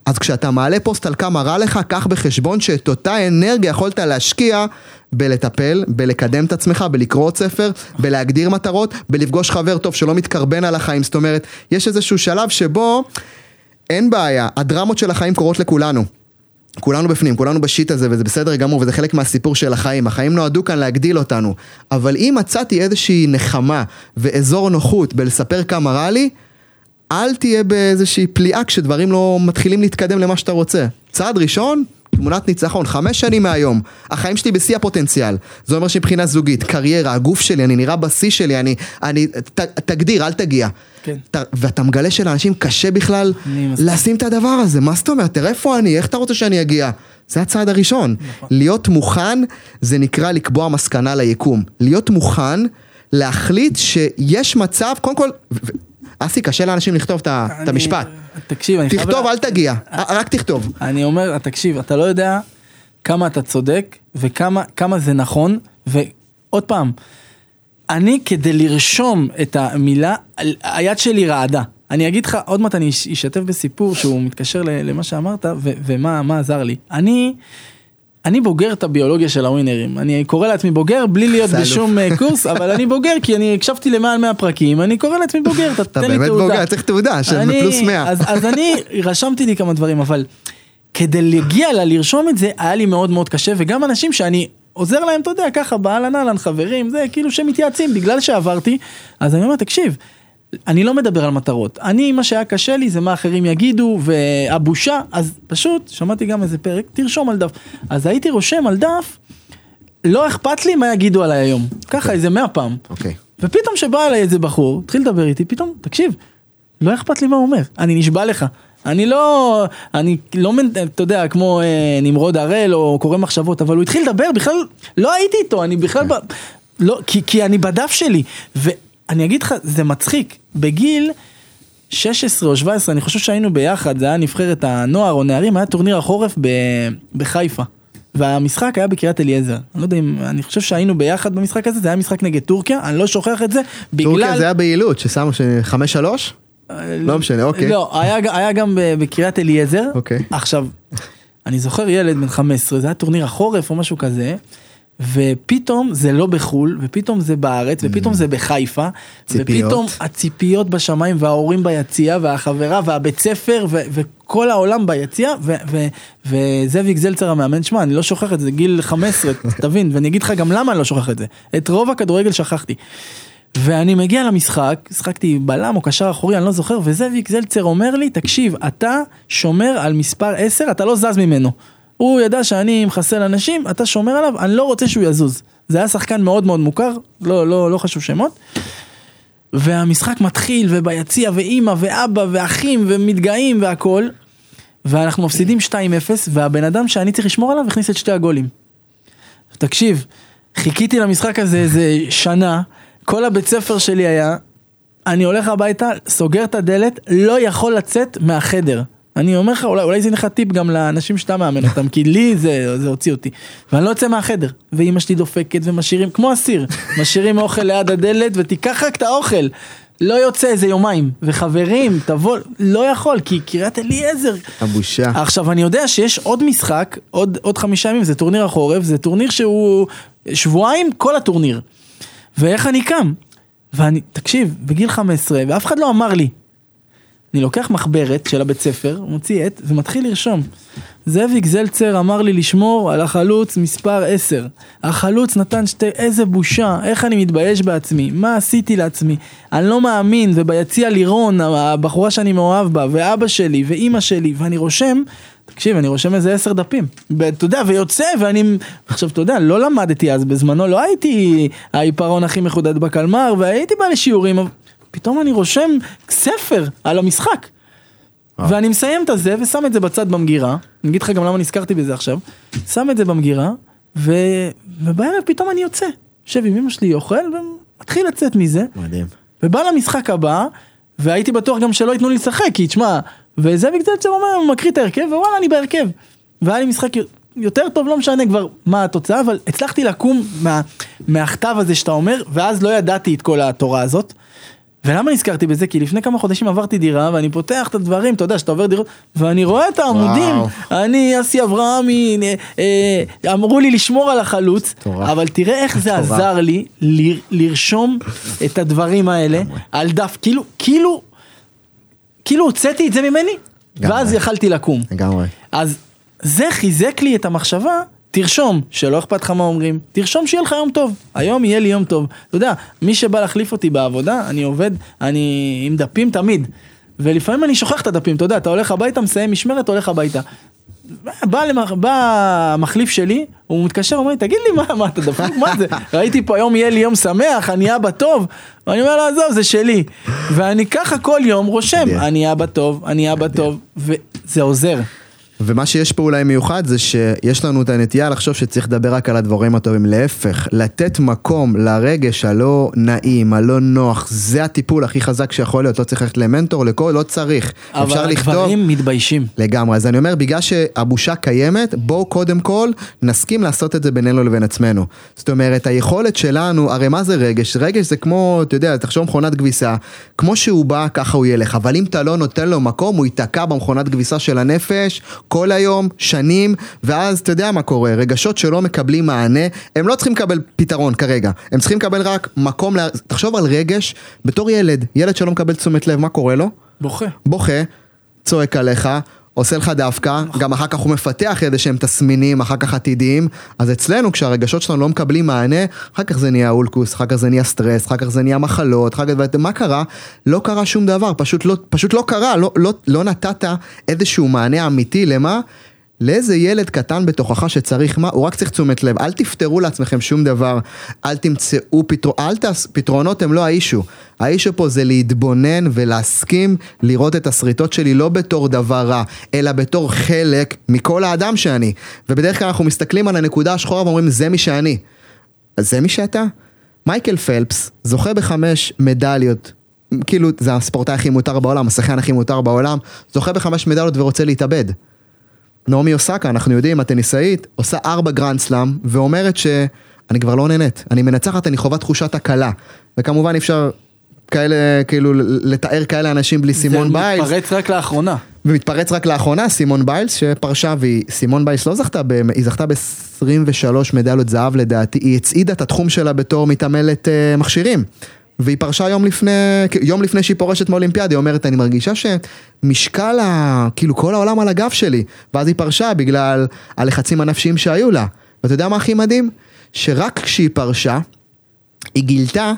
אז כשאתה מעלה פוסט על כמה רע לך, קח בחשבון שאת אותה אנרגיה יכולת להשקיע בלטפל, בלקדם את עצמך, בלקרוא עוד ספר, בלהגדיר מטרות, בלפגוש חבר טוב שלא מתקרבן על החיים. זאת אומרת, יש איזשהו שלב שבו אין בעיה, הדרמות של החיים קורות לכולנו. כולנו בפנים, כולנו בשיט הזה, וזה בסדר גמור, וזה חלק מהסיפור של החיים. החיים נועדו כאן להגדיל אותנו. אבל אם מצאתי איזושהי נחמה ואזור נוחות בלספר כמה רע לי, אל תהיה באיזושהי פליאה כשדברים לא מתחילים להתקדם למה שאתה רוצה. צעד ראשון, תמונת ניצחון, חמש שנים מהיום, החיים שלי בשיא הפוטנציאל. זה אומר שמבחינה זוגית, קריירה, הגוף שלי, אני נראה בשיא שלי, אני, אני, ת, תגדיר, אל תגיע. כן. ת, ואתה מגלה שלאנשים קשה בכלל. לשים את הדבר הזה, מה זאת אומרת? תראה איפה אני, איך אתה רוצה שאני אגיע? זה הצעד הראשון. נכון. להיות מוכן, זה נקרא לקבוע מסקנה ליקום. להיות מוכן, להחליט שיש מצב, קודם כל, אסי, קשה לאנשים לכתוב את המשפט. תקשיב, אני חייב... תכתוב, אל תגיע, רק תכתוב. אני אומר, תקשיב, אתה לא יודע כמה אתה צודק וכמה כמה זה נכון, ועוד פעם, אני כדי לרשום את המילה, היד שלי רעדה. אני אגיד לך, עוד מעט אני אש- אשתף בסיפור שהוא מתקשר למה שאמרת, ו- ומה מה עזר לי. אני... אני בוגר את הביולוגיה של הווינרים, אני קורא לעצמי בוגר בלי להיות. בשום אה, קורס, אבל אני בוגר כי אני הקשבתי למעל 100 פרקים, אני קורא לעצמי בוגר, אתה תן לי באמת תעודה. בוגר, צריך תעודה של פלוס 100. אז, אז אני רשמתי לי כמה דברים, אבל כדי להגיע לה, לרשום את זה, היה לי מאוד מאוד קשה, וגם אנשים שאני עוזר להם, אתה יודע, ככה באהלן אהלן, חברים, זה כאילו שמתייעצים, בגלל שעברתי, אז אני אומר, תקשיב, אני לא מדבר על מטרות, אני, מה שהיה קשה לי זה מה אחרים יגידו, והבושה, אז פשוט, שמעתי גם איזה פרק, תרשום על דף. אז הייתי רושם על דף, לא אכפת לי מה יגידו עליי היום, ככה איזה מאה פעם. אוקיי. ופתאום שבא אליי איזה בחור, התחיל לדבר איתי, פתאום, תקשיב, לא אכפת לי מה הוא אומר, אני נשבע לך. אני לא, אני לא, אתה יודע, כמו אה, נמרוד הראל או קורא מחשבות, אבל הוא התחיל לדבר, בכלל, לא הייתי איתו, אני בכלל, ב, לא, כי, כי אני בדף שלי, ואני אגיד לך, זה מצחיק, בגיל 16 או 17, אני חושב שהיינו ביחד, זה היה נבחרת הנוער או נערים, היה טורניר החורף ב, בחיפה. והמשחק היה בקריית אליעזר, אני לא יודע אם, אני חושב שהיינו ביחד במשחק הזה, זה היה משחק נגד טורקיה, אני לא שוכח את זה, בגלל... טורקיה זה היה ביעילות, ששמו ש- חמש שלוש? לא משנה, אוקיי. לא, היה, היה גם בקריית אליעזר. אוקיי. עכשיו, אני זוכר ילד בן 15, זה היה טורניר החורף או משהו כזה, ופתאום זה לא בחו"ל, ופתאום זה בארץ, ופתאום זה בחיפה, ציפיות. ופתאום הציפיות בשמיים, וההורים ביציע, והחברה, והבית ספר, ו- וכל העולם ביציע, ו- ו- וזאביק זלצר המאמן, שמע, אני לא שוכח את זה, גיל 15, תבין, ואני אגיד לך גם למה אני לא שוכח את זה. את רוב הכדורגל שכחתי. ואני מגיע למשחק, שחקתי בלם או קשר אחורי, אני לא זוכר, וזאביק זלצר אומר לי, תקשיב, אתה שומר על מספר 10, אתה לא זז ממנו. הוא ידע שאני מחסל אנשים, אתה שומר עליו, אני לא רוצה שהוא יזוז. זה היה שחקן מאוד מאוד מוכר, לא, לא, לא חשוב שמות. והמשחק מתחיל, וביציע, ואימא, ואבא, ואחים, ומתגאים, והכל. ואנחנו מפסידים 2-0, והבן אדם שאני צריך לשמור עליו הכניס את שתי הגולים. תקשיב, חיכיתי למשחק הזה איזה שנה, כל הבית ספר שלי היה, אני הולך הביתה, סוגר את הדלת, לא יכול לצאת מהחדר. אני אומר לך, אולי, אולי זה לך טיפ גם לאנשים שאתה מאמן אותם, כי לי זה, זה הוציא אותי. ואני לא יוצא מהחדר, ואימא שלי דופקת ומשאירים, כמו אסיר, משאירים אוכל ליד הדלת ותיקח רק את האוכל. לא יוצא איזה יומיים, וחברים, תבוא, לא יכול, כי קריית אליעזר, הבושה. עכשיו אני יודע שיש עוד משחק, עוד, עוד חמישה ימים, זה טורניר החורף, זה טורניר שהוא שבועיים כל הטורניר. ואיך אני קם? ואני, תקשיב, בגיל 15, ואף אחד לא אמר לי. אני לוקח מחברת של הבית ספר, מוציא עט ומתחיל לרשום. זאביק זלצר אמר לי לשמור על החלוץ מספר 10. החלוץ נתן שתי, איזה בושה, איך אני מתבייש בעצמי, מה עשיתי לעצמי, אני לא מאמין, וביציע לירון, הבחורה שאני מאוהב בה, ואבא שלי, ואימא שלי, ואני רושם, תקשיב, אני רושם איזה עשר דפים, ואתה יודע, ויוצא, ואני, עכשיו, אתה יודע, לא למדתי אז בזמנו, לא הייתי העיפרון הכי מחודד בקלמר, והייתי בא לשיעורים, פתאום אני רושם ספר על המשחק. ואני מסיים את הזה ושם את זה בצד במגירה, אני אגיד לך גם למה נזכרתי בזה עכשיו, שם את זה במגירה, ו... ובערב פתאום אני יוצא, יושב עם אמא שלי אוכל ומתחיל לצאת מזה, מדהים. ובא למשחק הבא, והייתי בטוח גם שלא ייתנו לי לשחק, כי תשמע, וזאביק זלצר אומר, הוא מקריא את ההרכב, ווואלה אני בהרכב. והיה לי משחק יותר טוב, לא משנה כבר מה התוצאה, אבל הצלחתי לקום מה, מהכתב הזה שאתה אומר, ואז לא ידעתי את כל התורה הזאת. ולמה נזכרתי בזה? כי לפני כמה חודשים עברתי דירה ואני פותח את הדברים, אתה יודע שאתה עובר דירות, ואני רואה את העמודים, וואו. אני אסי אברהמי, אה, אה, אמרו לי לשמור על החלוץ, מטורף. אבל תראה איך זה מטורף. עזר לי ל- לרשום את הדברים האלה על דף, כאילו, כאילו, כאילו הוצאתי את זה ממני. ואז יכלתי לקום. לגמרי. אז זה חיזק לי את המחשבה, תרשום שלא אכפת לך מה אומרים, תרשום שיהיה לך יום טוב, היום יהיה לי יום טוב. אתה יודע, מי שבא להחליף אותי בעבודה, אני עובד, אני עם דפים תמיד. ולפעמים אני שוכח את הדפים, אתה יודע, אתה הולך הביתה, מסיים משמרת, הולך הביתה. בא, למח... בא המחליף שלי, הוא מתקשר, אומר לי, תגיד לי מה, מה אתה דפוק, מה זה? ראיתי פה היום יהיה לי יום שמח, אני אבא טוב, ואני אומר לו, עזוב, זה שלי. ואני ככה כל יום רושם, מדהים. אני אבא טוב, אני אבא טוב, וזה עוזר. ומה שיש פה אולי מיוחד זה שיש לנו את הנטייה לחשוב שצריך לדבר רק על הדברים הטובים, להפך, לתת מקום לרגש הלא נעים, הלא נוח, זה הטיפול הכי חזק שיכול להיות, לא צריך ללכת למנטור, לכל, לא צריך, אפשר אבל לכתוב. הגברים מתביישים. לגמרי, אז אני אומר, בגלל שהבושה קיימת, בואו קודם כל נסכים לעשות את זה בינינו לבין עצמנו. זאת אומרת, היכולת שלנו, הרי מה זה רגש? רגש זה כמו, אתה יודע, תחשוב מכונת כביסה, כמו שהוא בא, ככה הוא ילך, אבל אם אתה לא נותן לו מקום, הוא ייתקע במכונת כביסה של הנפש, כל היום, שנים, ואז אתה יודע מה קורה, רגשות שלא מקבלים מענה, הם לא צריכים לקבל פתרון כרגע, הם צריכים לקבל רק מקום, לה... תחשוב על רגש, בתור ילד, ילד שלא מקבל תשומת לב, מה קורה לו? בוכה. בוכה, צועק עליך, עושה לך דווקא, גם אחר כך הוא מפתח איזה שהם תסמינים, אחר כך עתידיים, אז אצלנו כשהרגשות שלנו לא מקבלים מענה, אחר כך זה נהיה אולקוס, אחר כך זה נהיה סטרס, אחר כך זה נהיה מחלות, אחר כך, ומה קרה? לא קרה שום דבר, פשוט לא, פשוט לא קרה, לא, לא, לא נתת איזשהו מענה אמיתי למה? לאיזה ילד קטן בתוכך שצריך מה, הוא רק צריך תשומת לב, אל תפתרו לעצמכם שום דבר, אל תמצאו פתרונות, אל תעש, פתרונות הם לא האישו, ה issue פה זה להתבונן ולהסכים לראות את השריטות שלי לא בתור דבר רע, אלא בתור חלק מכל האדם שאני, ובדרך כלל אנחנו מסתכלים על הנקודה השחורה ואומרים זה מי שאני, אז זה מי שאתה? מייקל פלפס זוכה בחמש מדליות. כאילו זה הספורטאי הכי מעוטר בעולם, השחקן הכי מעוטר בעולם, זוכה בחמש מדליות ורוצה להתאבד. נעמי אוסאקה, אנחנו יודעים, הטניסאית, עושה ארבע גרנד סלאם, ואומרת שאני כבר לא נהנית, אני מנצחת, אני חווה תחושת הקלה. וכמובן אפשר כאלה, כאילו, לתאר כאלה אנשים בלי סימון ביילס. זה מתפרץ רק לאחרונה. ומתפרץ רק לאחרונה, סימון ביילס שפרשה, והיא, סימון ביילס לא זכתה, ב, היא זכתה ב-23 מדליות זהב לדעתי, היא הצעידה את התחום שלה בתור מתעמלת uh, מכשירים. והיא פרשה יום לפני, יום לפני שהיא פורשת מאולימפיאדה, היא אומרת, אני מרגישה שמשקל, ה, כאילו כל העולם על הגב שלי, ואז היא פרשה בגלל הלחצים הנפשיים שהיו לה. ואתה יודע מה הכי מדהים? שרק כשהיא פרשה, היא גילתה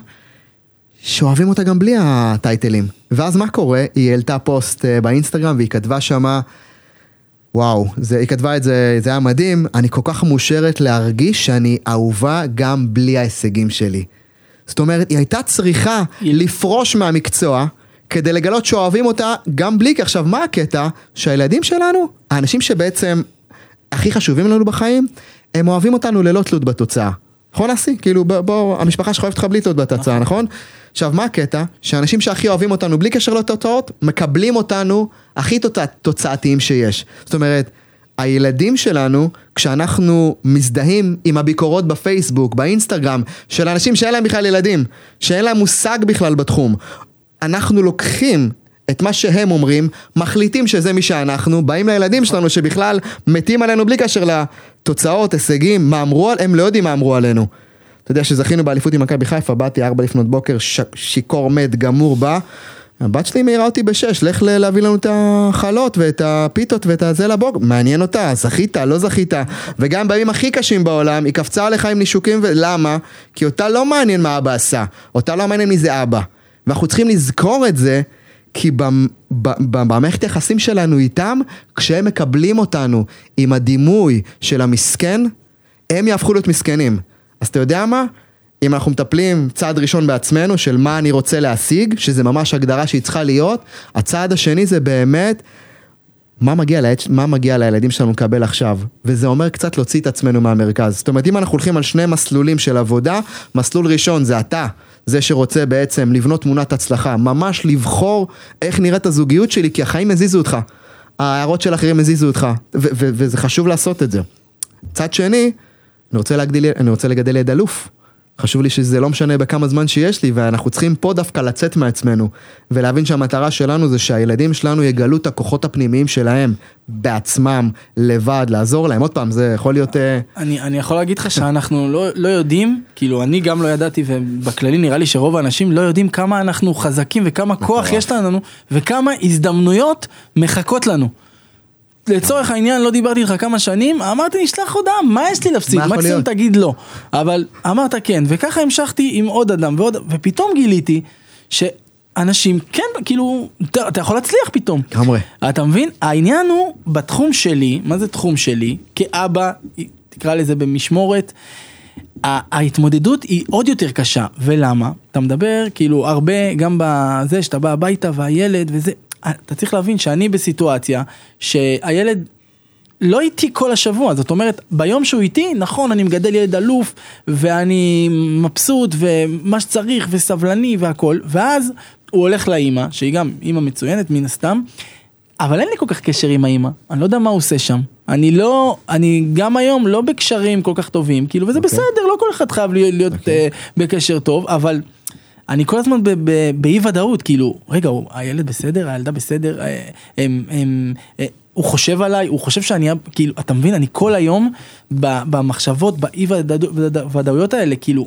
שאוהבים אותה גם בלי הטייטלים. ואז מה קורה? היא העלתה פוסט אה, באינסטגרם והיא כתבה שמה, וואו, זה, היא כתבה את זה, זה היה מדהים, אני כל כך מאושרת להרגיש שאני אהובה גם בלי ההישגים שלי. זאת אומרת, היא הייתה צריכה לפרוש מהמקצוע כדי לגלות שאוהבים אותה גם בלי, כי עכשיו מה הקטע? שהילדים שלנו, האנשים שבעצם הכי חשובים לנו בחיים, הם אוהבים אותנו ללא תלות בתוצאה. נכון אסי? כאילו בוא, בוא, המשפחה שלך אוהבת אותך בלי תלות בתוצאה, נכון? עכשיו מה הקטע? שאנשים שהכי אוהבים אותנו בלי קשר לתוצאות, מקבלים אותנו הכי תוצא, תוצאתיים שיש. זאת אומרת, הילדים שלנו, כשאנחנו מזדהים עם הביקורות בפייסבוק, באינסטגרם, של אנשים שאין להם בכלל ילדים, שאין להם מושג בכלל בתחום, אנחנו לוקחים את מה שהם אומרים, מחליטים שזה מי שאנחנו, באים לילדים שלנו שבכלל מתים עלינו בלי קשר לתוצאות, הישגים, מה אמרו, הם לא יודעים מה אמרו עלינו. אתה יודע שזכינו באליפות עם מכבי חיפה, באתי ארבע לפנות בוקר, ש- שיכור מת, גמור בא. הבת שלי מעירה אותי בשש, לך להביא לנו את החלות ואת הפיתות ואת הזה לבוק, מעניין אותה, זכית, לא זכית, וגם בימים הכי קשים בעולם, היא קפצה עליך עם נישוקים, ולמה? כי אותה לא מעניין מה אבא עשה, אותה לא מעניין מי זה אבא. ואנחנו צריכים לזכור את זה, כי במערכת היחסים שלנו איתם, כשהם מקבלים אותנו עם הדימוי של המסכן, הם יהפכו להיות מסכנים. אז אתה יודע מה? אם אנחנו מטפלים צעד ראשון בעצמנו של מה אני רוצה להשיג, שזה ממש הגדרה שהיא צריכה להיות, הצעד השני זה באמת מה מגיע, לילד, מה מגיע לילדים שלנו לקבל עכשיו, וזה אומר קצת להוציא את עצמנו מהמרכז. זאת אומרת, אם אנחנו הולכים על שני מסלולים של עבודה, מסלול ראשון זה אתה, זה שרוצה בעצם לבנות תמונת הצלחה, ממש לבחור איך נראית הזוגיות שלי, כי החיים הזיזו אותך, ההערות של אחרים הזיזו אותך, וזה חשוב לעשות את זה. צד שני, אני רוצה, להגדיל, אני רוצה לגדל ילד אלוף. חשוב לי שזה לא משנה בכמה זמן שיש לי, ואנחנו צריכים פה דווקא לצאת מעצמנו, ולהבין שהמטרה שלנו זה שהילדים שלנו יגלו את הכוחות הפנימיים שלהם, בעצמם, לבד, לעזור להם. עוד פעם, זה יכול להיות... אה, אני, אני יכול להגיד לך שאנחנו לא, לא יודעים, כאילו אני גם לא ידעתי ובכללי נראה לי שרוב האנשים לא יודעים כמה אנחנו חזקים וכמה כוח יש לנו וכמה הזדמנויות מחכות לנו. לצורך העניין לא דיברתי איתך כמה שנים, אמרתי נשלח הודעה, מה יש לי להפסיד? מקסימום? תגיד לא. אבל אמרת כן, וככה המשכתי עם עוד אדם ועוד, ופתאום גיליתי ש... אנשים, כן, כאילו, אתה, אתה יכול להצליח פתאום. לגמרי. אתה מבין? העניין הוא בתחום שלי, מה זה תחום שלי? כאבא, תקרא לזה במשמורת, ההתמודדות היא עוד יותר קשה, ולמה? אתה מדבר כאילו הרבה גם בזה שאתה בא הביתה והילד וזה, אתה צריך להבין שאני בסיטואציה שהילד לא איתי כל השבוע, זאת אומרת, ביום שהוא איתי, נכון, אני מגדל ילד אלוף, ואני מבסוט, ומה שצריך, וסבלני והכל, ואז הוא הולך לאימא, שהיא גם אימא מצוינת מן הסתם, אבל אין לי כל כך קשר עם האימא, אני לא יודע מה הוא עושה שם. אני לא, אני גם היום לא בקשרים כל כך טובים, כאילו, וזה אוקיי. בסדר, לא כל אחד חייב להיות, להיות אוקיי. uh, בקשר טוב, אבל אני כל הזמן באי ודאות, כאילו, רגע, הילד בסדר, הילדה בסדר, אה, הם, הם, אה, הוא חושב עליי, הוא חושב שאני, כאילו, אתה מבין, אני כל היום במחשבות, באי ודאו- ודא- ודאויות האלה, כאילו,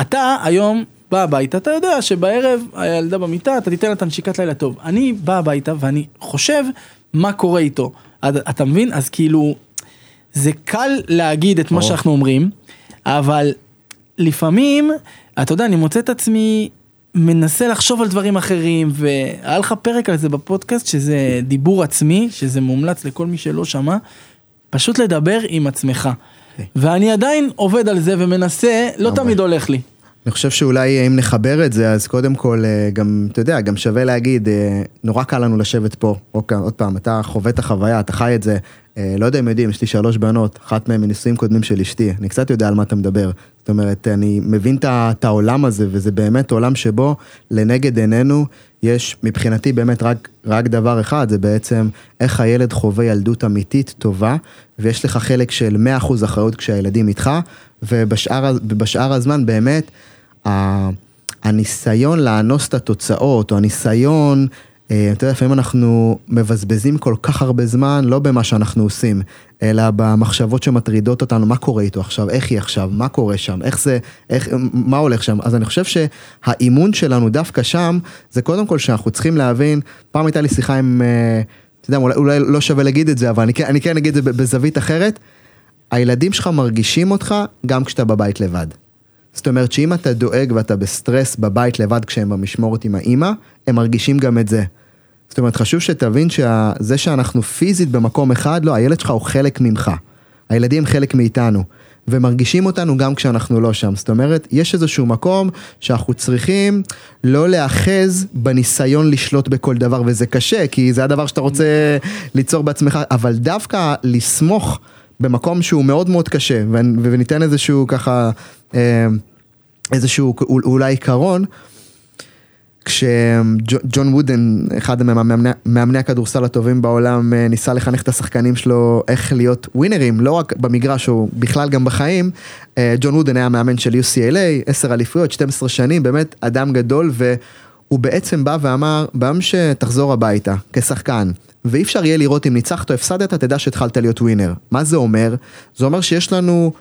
אתה היום בא הביתה, אתה יודע שבערב הילדה במיטה, אתה תיתן לה את הנשיקת לילה טוב. אני בא הביתה ואני חושב מה קורה איתו. אתה מבין? אז כאילו, זה קל להגיד את מה. שאנחנו אומרים, אבל לפעמים, אתה יודע, אני מוצא את עצמי מנסה לחשוב על דברים אחרים, והיה לך פרק על זה בפודקאסט, שזה דיבור עצמי, שזה מומלץ לכל מי שלא שמע, פשוט לדבר עם עצמך. אוקיי. ואני עדיין עובד על זה ומנסה, לא לגמרי. תמיד הולך לי. אני חושב שאולי אם נחבר את זה, אז קודם כל, אה, גם, אתה יודע, גם שווה להגיד, אה, נורא קל לנו לשבת פה. עוד פעם, אתה חווה את החוויה, אתה חי את זה. אה, לא יודע אם יודעים, יש לי שלוש בנות, אחת מהן מנישואים קודמים של אשתי. אני קצת יודע על מה אתה מדבר. זאת אומרת, אני מבין את העולם הזה, וזה באמת עולם שבו לנגד עינינו יש מבחינתי באמת רק, רק דבר אחד, זה בעצם איך הילד חווה ילדות אמיתית טובה, ויש לך חלק של 100% אחריות כשהילדים איתך, ובשאר, הזמן באמת, הניסיון לאנוס את התוצאות, או הניסיון, אתה יודע, לפעמים אנחנו מבזבזים כל כך הרבה זמן, לא במה שאנחנו עושים, אלא במחשבות שמטרידות אותנו, מה קורה איתו עכשיו, איך היא עכשיו, מה קורה שם, איך זה, איך, מה הולך שם. אז אני חושב שהאימון שלנו דווקא שם, זה קודם כל שאנחנו צריכים להבין, פעם הייתה לי שיחה עם, אה, אתה יודע, אולי, אולי לא שווה להגיד את זה, אבל אני, כן- אני כן אגיד את זה בזווית אחרת, הילדים שלך מרגישים אותך גם כשאתה בבית לבד. זאת אומרת שאם אתה דואג ואתה בסטרס בבית לבד כשהם במשמורת עם האימא, הם מרגישים גם את זה. זאת אומרת, חשוב שתבין שזה שאנחנו פיזית במקום אחד, לא, הילד שלך הוא חלק ממך. הילדים חלק מאיתנו. ומרגישים אותנו גם כשאנחנו לא שם. זאת אומרת, יש איזשהו מקום שאנחנו צריכים לא להאחז בניסיון לשלוט בכל דבר, וזה קשה, כי זה הדבר שאתה רוצה ליצור בעצמך, אבל דווקא לסמוך במקום שהוא מאוד מאוד קשה, וניתן איזשהו ככה, אה, איזשהו אול- אולי עיקרון, כשג'ון וודן, אחד ממאמני מאמני הכדורסל הטובים בעולם, אה, ניסה לחנך את השחקנים שלו איך להיות ווינרים, לא רק במגרש או בכלל גם בחיים, אה, ג'ון וודן היה מאמן של UCLA, 10 אליפויות, 12 שנים, באמת אדם גדול, והוא בעצם בא ואמר, ביום שתחזור הביתה כשחקן, ואי אפשר יהיה לראות אם ניצחת או הפסדת, תדע שהתחלת להיות ווינר. מה זה אומר? זה אומר שיש לנו...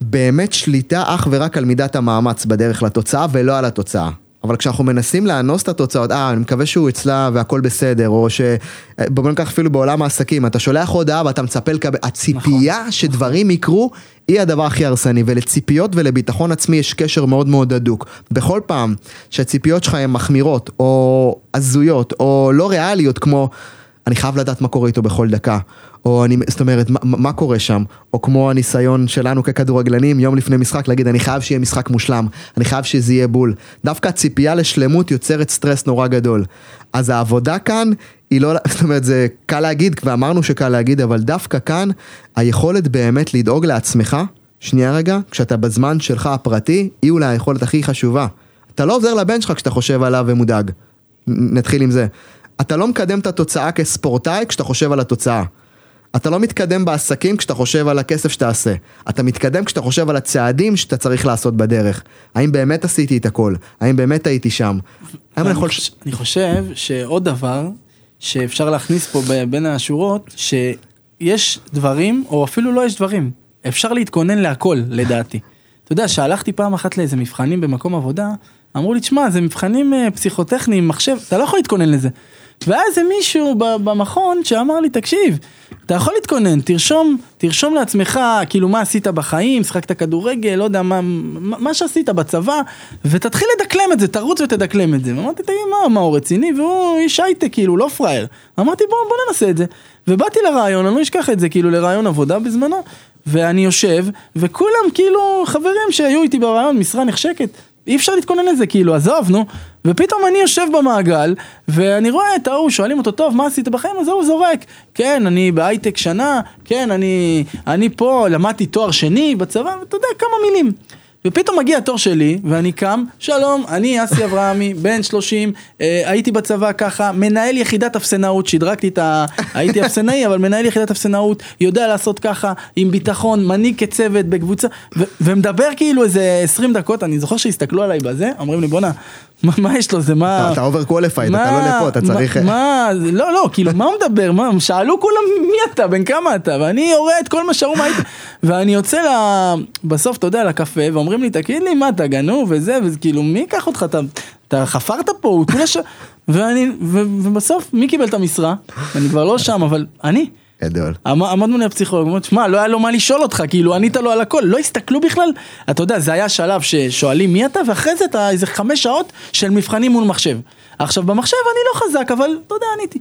באמת שליטה אך ורק על מידת המאמץ בדרך לתוצאה ולא על התוצאה. אבל כשאנחנו מנסים לאנוס את התוצאות, אה, אני מקווה שהוא אצלה והכל בסדר, או ש... בוא ניקח אפילו בעולם העסקים, אתה שולח הודעה ואתה מצפה לקבל... הציפייה נכון. שדברים יקרו, היא הדבר הכי הרסני, ולציפיות ולביטחון עצמי יש קשר מאוד מאוד הדוק. בכל פעם שהציפיות שלך הן מחמירות, או הזויות, או לא ריאליות, כמו... אני חייב לדעת מה קורה איתו בכל דקה. או אני, זאת אומרת, מה, מה קורה שם? או כמו הניסיון שלנו ככדורגלנים, יום לפני משחק, להגיד, אני חייב שיהיה משחק מושלם, אני חייב שזה יהיה בול. דווקא הציפייה לשלמות יוצרת סטרס נורא גדול. אז העבודה כאן, היא לא, זאת אומרת, זה קל להגיד, ואמרנו שקל להגיד, אבל דווקא כאן, היכולת באמת לדאוג לעצמך, שנייה רגע, כשאתה בזמן שלך הפרטי, היא אולי היכולת הכי חשובה. אתה לא עוזר לבן שלך כשאתה חושב עליו ומודאג. נתחיל עם זה. אתה לא מקדם את התוצאה כספורטאי כשאתה חושב על התוצאה. אתה לא מתקדם בעסקים כשאתה חושב על הכסף שתעשה. אתה מתקדם כשאתה חושב על הצעדים שאתה צריך לעשות בדרך. האם באמת עשיתי את הכל? האם באמת הייתי שם? האם אני יכול... חושב, אני חושב שעוד דבר שאפשר להכניס פה בין השורות, שיש דברים, או אפילו לא יש דברים, אפשר להתכונן להכל, לדעתי. אתה יודע, שהלכתי פעם אחת לאיזה מבחנים במקום עבודה, אמרו לי, תשמע, זה מבחנים אה, פסיכוטכניים, מחשב, אתה לא יכול להתכונן לזה. והיה איזה מישהו במכון שאמר לי, תקשיב, אתה יכול להתכונן, תרשום, תרשום לעצמך, כאילו, מה עשית בחיים, שחקת כדורגל, לא יודע, מה, מה שעשית בצבא, ותתחיל לדקלם את זה, תרוץ ותדקלם את זה. ואמרתי, תגיד, מה, מה, הוא רציני? והוא איש הייטק, כאילו, לא פראייר. אמרתי, בוא, בוא ננסה את זה. ובאתי לרעיון, אני לא אשכח את זה, כאילו, לרעיון עבודה בזמנו, ואני יושב, וכולם, כאילו, חברים שהיו איתי ברעיון, משרה נחשקת, אי אפשר להתכונן לזה, כאילו, עזוב, נו. ופתאום אני יושב במעגל, ואני רואה את ההוא, שואלים אותו, טוב, מה עשית בחיים? אז ההוא זורק. כן, אני בהייטק שנה, כן, אני, אני פה, למדתי תואר שני בצבא, ואתה יודע, כמה מילים. ופתאום מגיע התור שלי, ואני קם, שלום, אני אסי אברהמי, בן 30, אה, הייתי בצבא ככה, מנהל יחידת אפסנאות, שדרגתי את ה... הייתי אפסנאי, אבל מנהל יחידת אפסנאות, יודע לעשות ככה, עם ביטחון, מנהיג כצוות בקבוצה, ו- ומדבר כאילו איזה 20 דקות, אני זוכר שהסתכלו עליי בזה, אומרים לי בואנה, מה, מה יש לו, זה מה... אתה overqualified, אתה לא לפה, אתה צריך... מה, לא, לא, כאילו, מה הוא מדבר? מה, שאלו כולם מי אתה, בן כמה אתה, ואני יורה את כל מה מה היית, ואני יוצא ל... בסוף, אתה יודע, לקפה, ואומרים לי, תגיד לי, מה, אתה גנוב וזה, וכאילו, מי ייקח אותך, אתה, אתה חפרת פה, הוא כולה ש... ואני, ובסוף, מי קיבל את המשרה? אני כבר לא שם, אבל אני. גדול. עמד מולי הפסיכולוג, אמר, שמע, לא היה לו מה לשאול אותך, כאילו ענית לו על הכל, לא הסתכלו בכלל, אתה יודע, זה היה שלב ששואלים מי אתה, ואחרי זה אתה איזה חמש שעות של מבחנים מול מחשב. עכשיו במחשב אני לא חזק, אבל אתה יודע, עניתי.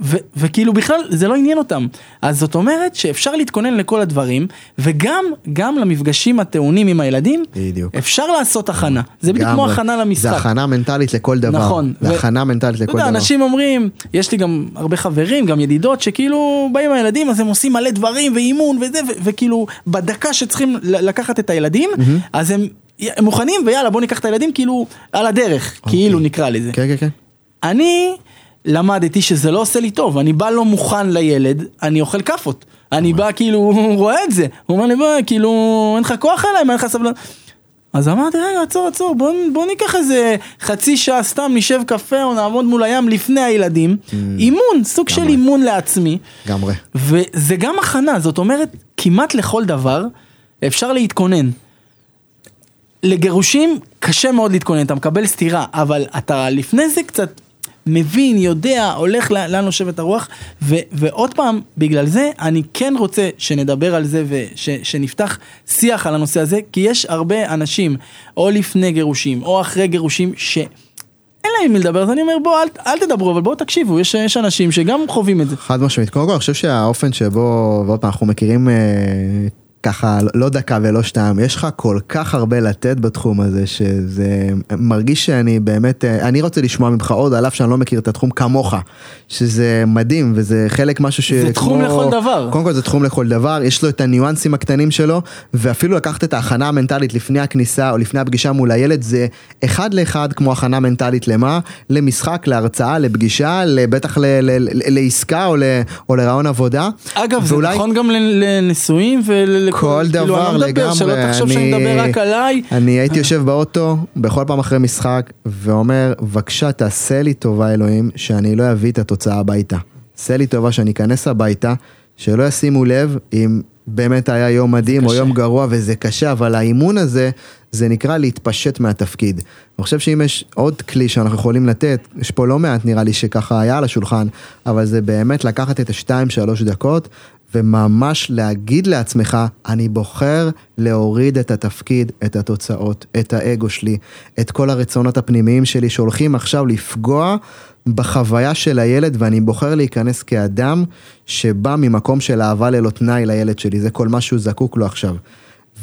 ו- וכאילו בכלל זה לא עניין אותם. אז זאת אומרת שאפשר להתכונן לכל הדברים, וגם, גם למפגשים הטעונים עם הילדים, בדיוק. אפשר לעשות הכנה. זה בדיוק כמו. הכנה למשחק. זה הכנה מנטלית לכל דבר. נכון. זה ו- הכנה מנטלית לכל יודע, דבר. אנשים אומרים, יש לי גם הרבה חברים, גם ידידות, שכאילו באים הילדים, אז הם עושים מלא דברים ואימון וזה, ו- וכאילו בדקה שצריכים לקחת את הילדים, אז הם, הם מוכנים, ויאללה בוא ניקח את הילדים כאילו על הדרך, כאילו נקרא לזה. כן, כן, כן. אני למדתי שזה לא עושה לי טוב, אני בא לא מוכן לילד, אני אוכל כאפות. אני בא כאילו, הוא רואה את זה, הוא אומר לי בוא, כאילו, אין לך כוח אליי, אין לך סבלנות. אז אמרתי, רגע, עצור, עצור, בוא, בוא ניקח איזה חצי שעה סתם, נשב קפה או נעמוד מול הים לפני הילדים. אימון, סוג של לגמרי. אימון לעצמי. לגמרי. וזה גם הכנה, זאת אומרת, כמעט לכל דבר אפשר להתכונן. לגירושים קשה מאוד להתכונן, אתה מקבל סטירה, אבל אתה לפני זה קצת מבין, יודע, הולך לאן נושבת הרוח, ו, ועוד פעם, בגלל זה אני כן רוצה שנדבר על זה ושנפתח שיח על הנושא הזה, כי יש הרבה אנשים, או לפני גירושים, או אחרי גירושים, ש... אין להם מי לדבר, אז אני אומר בוא אל, אל תדברו, אבל בואו תקשיבו, יש, יש אנשים שגם חווים את זה. חד משמעית. קודם כל, אני חושב שהאופן שבו, ועוד פעם, אנחנו מכירים אה, ככה, לא דקה ולא שתיים, יש לך כל כך הרבה לתת בתחום הזה, שזה מרגיש שאני באמת, אני רוצה לשמוע ממך עוד, על אף שאני לא מכיר את התחום כמוך, שזה מדהים, וזה חלק משהו ש... זה תחום לכל דבר. קודם כל זה תחום לכל דבר, יש לו את הניואנסים הקטנים שלו, ואפילו לקחת את ההכנה המנטלית לפני הכניסה או לפני הפגישה מול הילד, זה אחד לאחד כמו הכנה מנטלית למה? למשחק, להרצאה, לפגישה, בטח לעסקה או ל- או לרעיון עבודה. אגב, זה ואולי- נכון גם לנישואים ולכל... כל כאילו, דבר אני לא מדבר, שלא תחשוב שאני אני- מדבר רק עליי. אני הייתי יושב באוטו בכל פעם אחרי משחק ואומר בבקשה תעשה לי טובה אלוהים שאני לא אביא את התוצאה הביתה. עשה לי טובה שאני אכנס הביתה שלא ישימו לב אם באמת היה יום מדהים או. יום גרוע וזה קשה אבל האימון הזה זה נקרא להתפשט מהתפקיד. אני חושב שאם יש עוד כלי שאנחנו יכולים לתת יש פה לא מעט נראה לי שככה היה על השולחן אבל זה באמת לקחת את השתיים שלוש דקות וממש להגיד לעצמך, אני בוחר להוריד את התפקיד, את התוצאות, את האגו שלי, את כל הרצונות הפנימיים שלי שהולכים עכשיו לפגוע בחוויה של הילד ואני בוחר להיכנס כאדם שבא ממקום של אהבה ללא תנאי לילד שלי, זה כל מה שהוא זקוק לו עכשיו.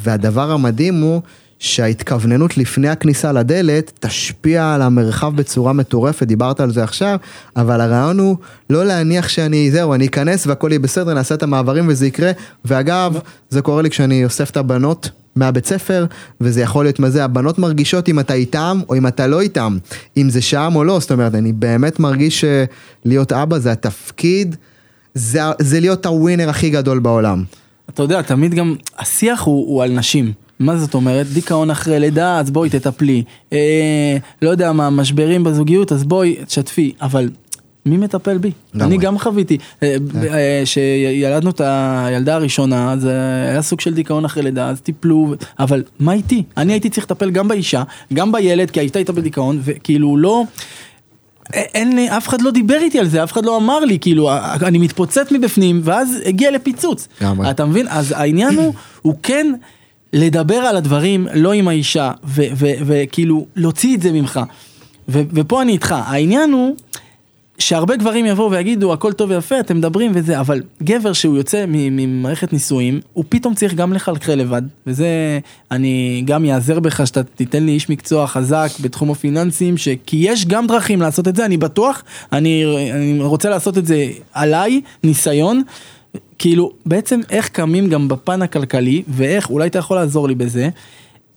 והדבר המדהים הוא שההתכווננות לפני הכניסה לדלת תשפיע על המרחב בצורה מטורפת, דיברת על זה עכשיו, אבל הרעיון הוא לא להניח שאני, זהו, אני אכנס והכל יהיה בסדר, נעשה את המעברים וזה יקרה, ואגב, זה קורה לי כשאני אוסף את הבנות. מהבית ספר, וזה יכול להיות מה זה, הבנות מרגישות אם אתה איתם או אם אתה לא איתם, אם זה שם או לא, זאת אומרת, אני באמת מרגיש שלהיות אבא זה התפקיד, זה, זה להיות הווינר הכי גדול בעולם. אתה יודע, תמיד גם, השיח הוא, הוא על נשים. מה זאת אומרת? דיכאון אחרי לידה, אז בואי תטפלי. אה, לא יודע מה, משברים בזוגיות, אז בואי תשתפי. אבל מי מטפל בי? אני גם חוויתי. אה, ב- אה, שילדנו את הילדה הראשונה, אז אה, היה סוג של דיכאון אחרי לידה, אז טיפלו, אבל מה איתי? אני הייתי צריך לטפל גם באישה, גם בילד, כי הייתה איתה בדיכאון, וכאילו לא... אין לי, אף אחד לא דיבר איתי על זה, אף אחד לא אמר לי, כאילו, אני מתפוצץ מבפנים, ואז הגיע לפיצוץ. אתה מבין? אז העניין הוא, הוא כן לדבר על הדברים לא עם האישה, וכאילו להוציא את זה ממך. ופה אני איתך, העניין הוא שהרבה גברים יבואו ויגידו הכל טוב ויפה אתם מדברים וזה אבל גבר שהוא יוצא ממערכת נישואים הוא פתאום צריך גם לחלחל לבד. וזה אני גם יעזר בך שאתה תיתן לי איש מקצוע חזק בתחום הפיננסים שכי יש גם דרכים לעשות את זה. אני בטוח אני, אני רוצה לעשות את זה עליי ניסיון כאילו בעצם איך קמים גם בפן הכלכלי ואיך אולי אתה יכול לעזור לי בזה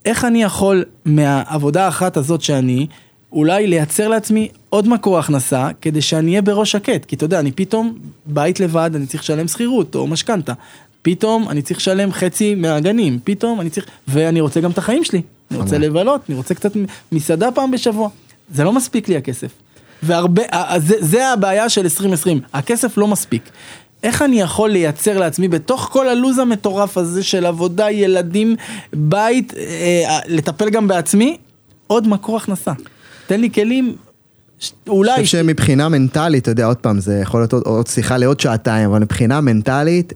איך אני יכול מהעבודה האחת הזאת שאני אולי לייצר לעצמי עוד מקור הכנסה כדי שאני אהיה בראש שקט? כי אתה יודע אני פתאום בית לבד אני צריך לשלם שכירות או משכנתה. פתאום אני צריך לשלם חצי מהגנים פתאום אני צריך ואני רוצה גם את החיים שלי. אני רוצה לבלות אני רוצה קצת מסעדה פעם בשבוע. זה לא מספיק לי הכסף. והרבה זה, זה הבעיה של 2020 הכסף לא מספיק. איך אני יכול לייצר לעצמי בתוך כל הלו"ז המטורף הזה של עבודה ילדים בית אה, לטפל גם בעצמי עוד מקור הכנסה. תן לי כלים, אולי... אני חושב שמבחינה מנטלית, אתה יודע, עוד פעם, זה יכול להיות עוד שיחה לעוד שעתיים, אבל מבחינה מנטלית,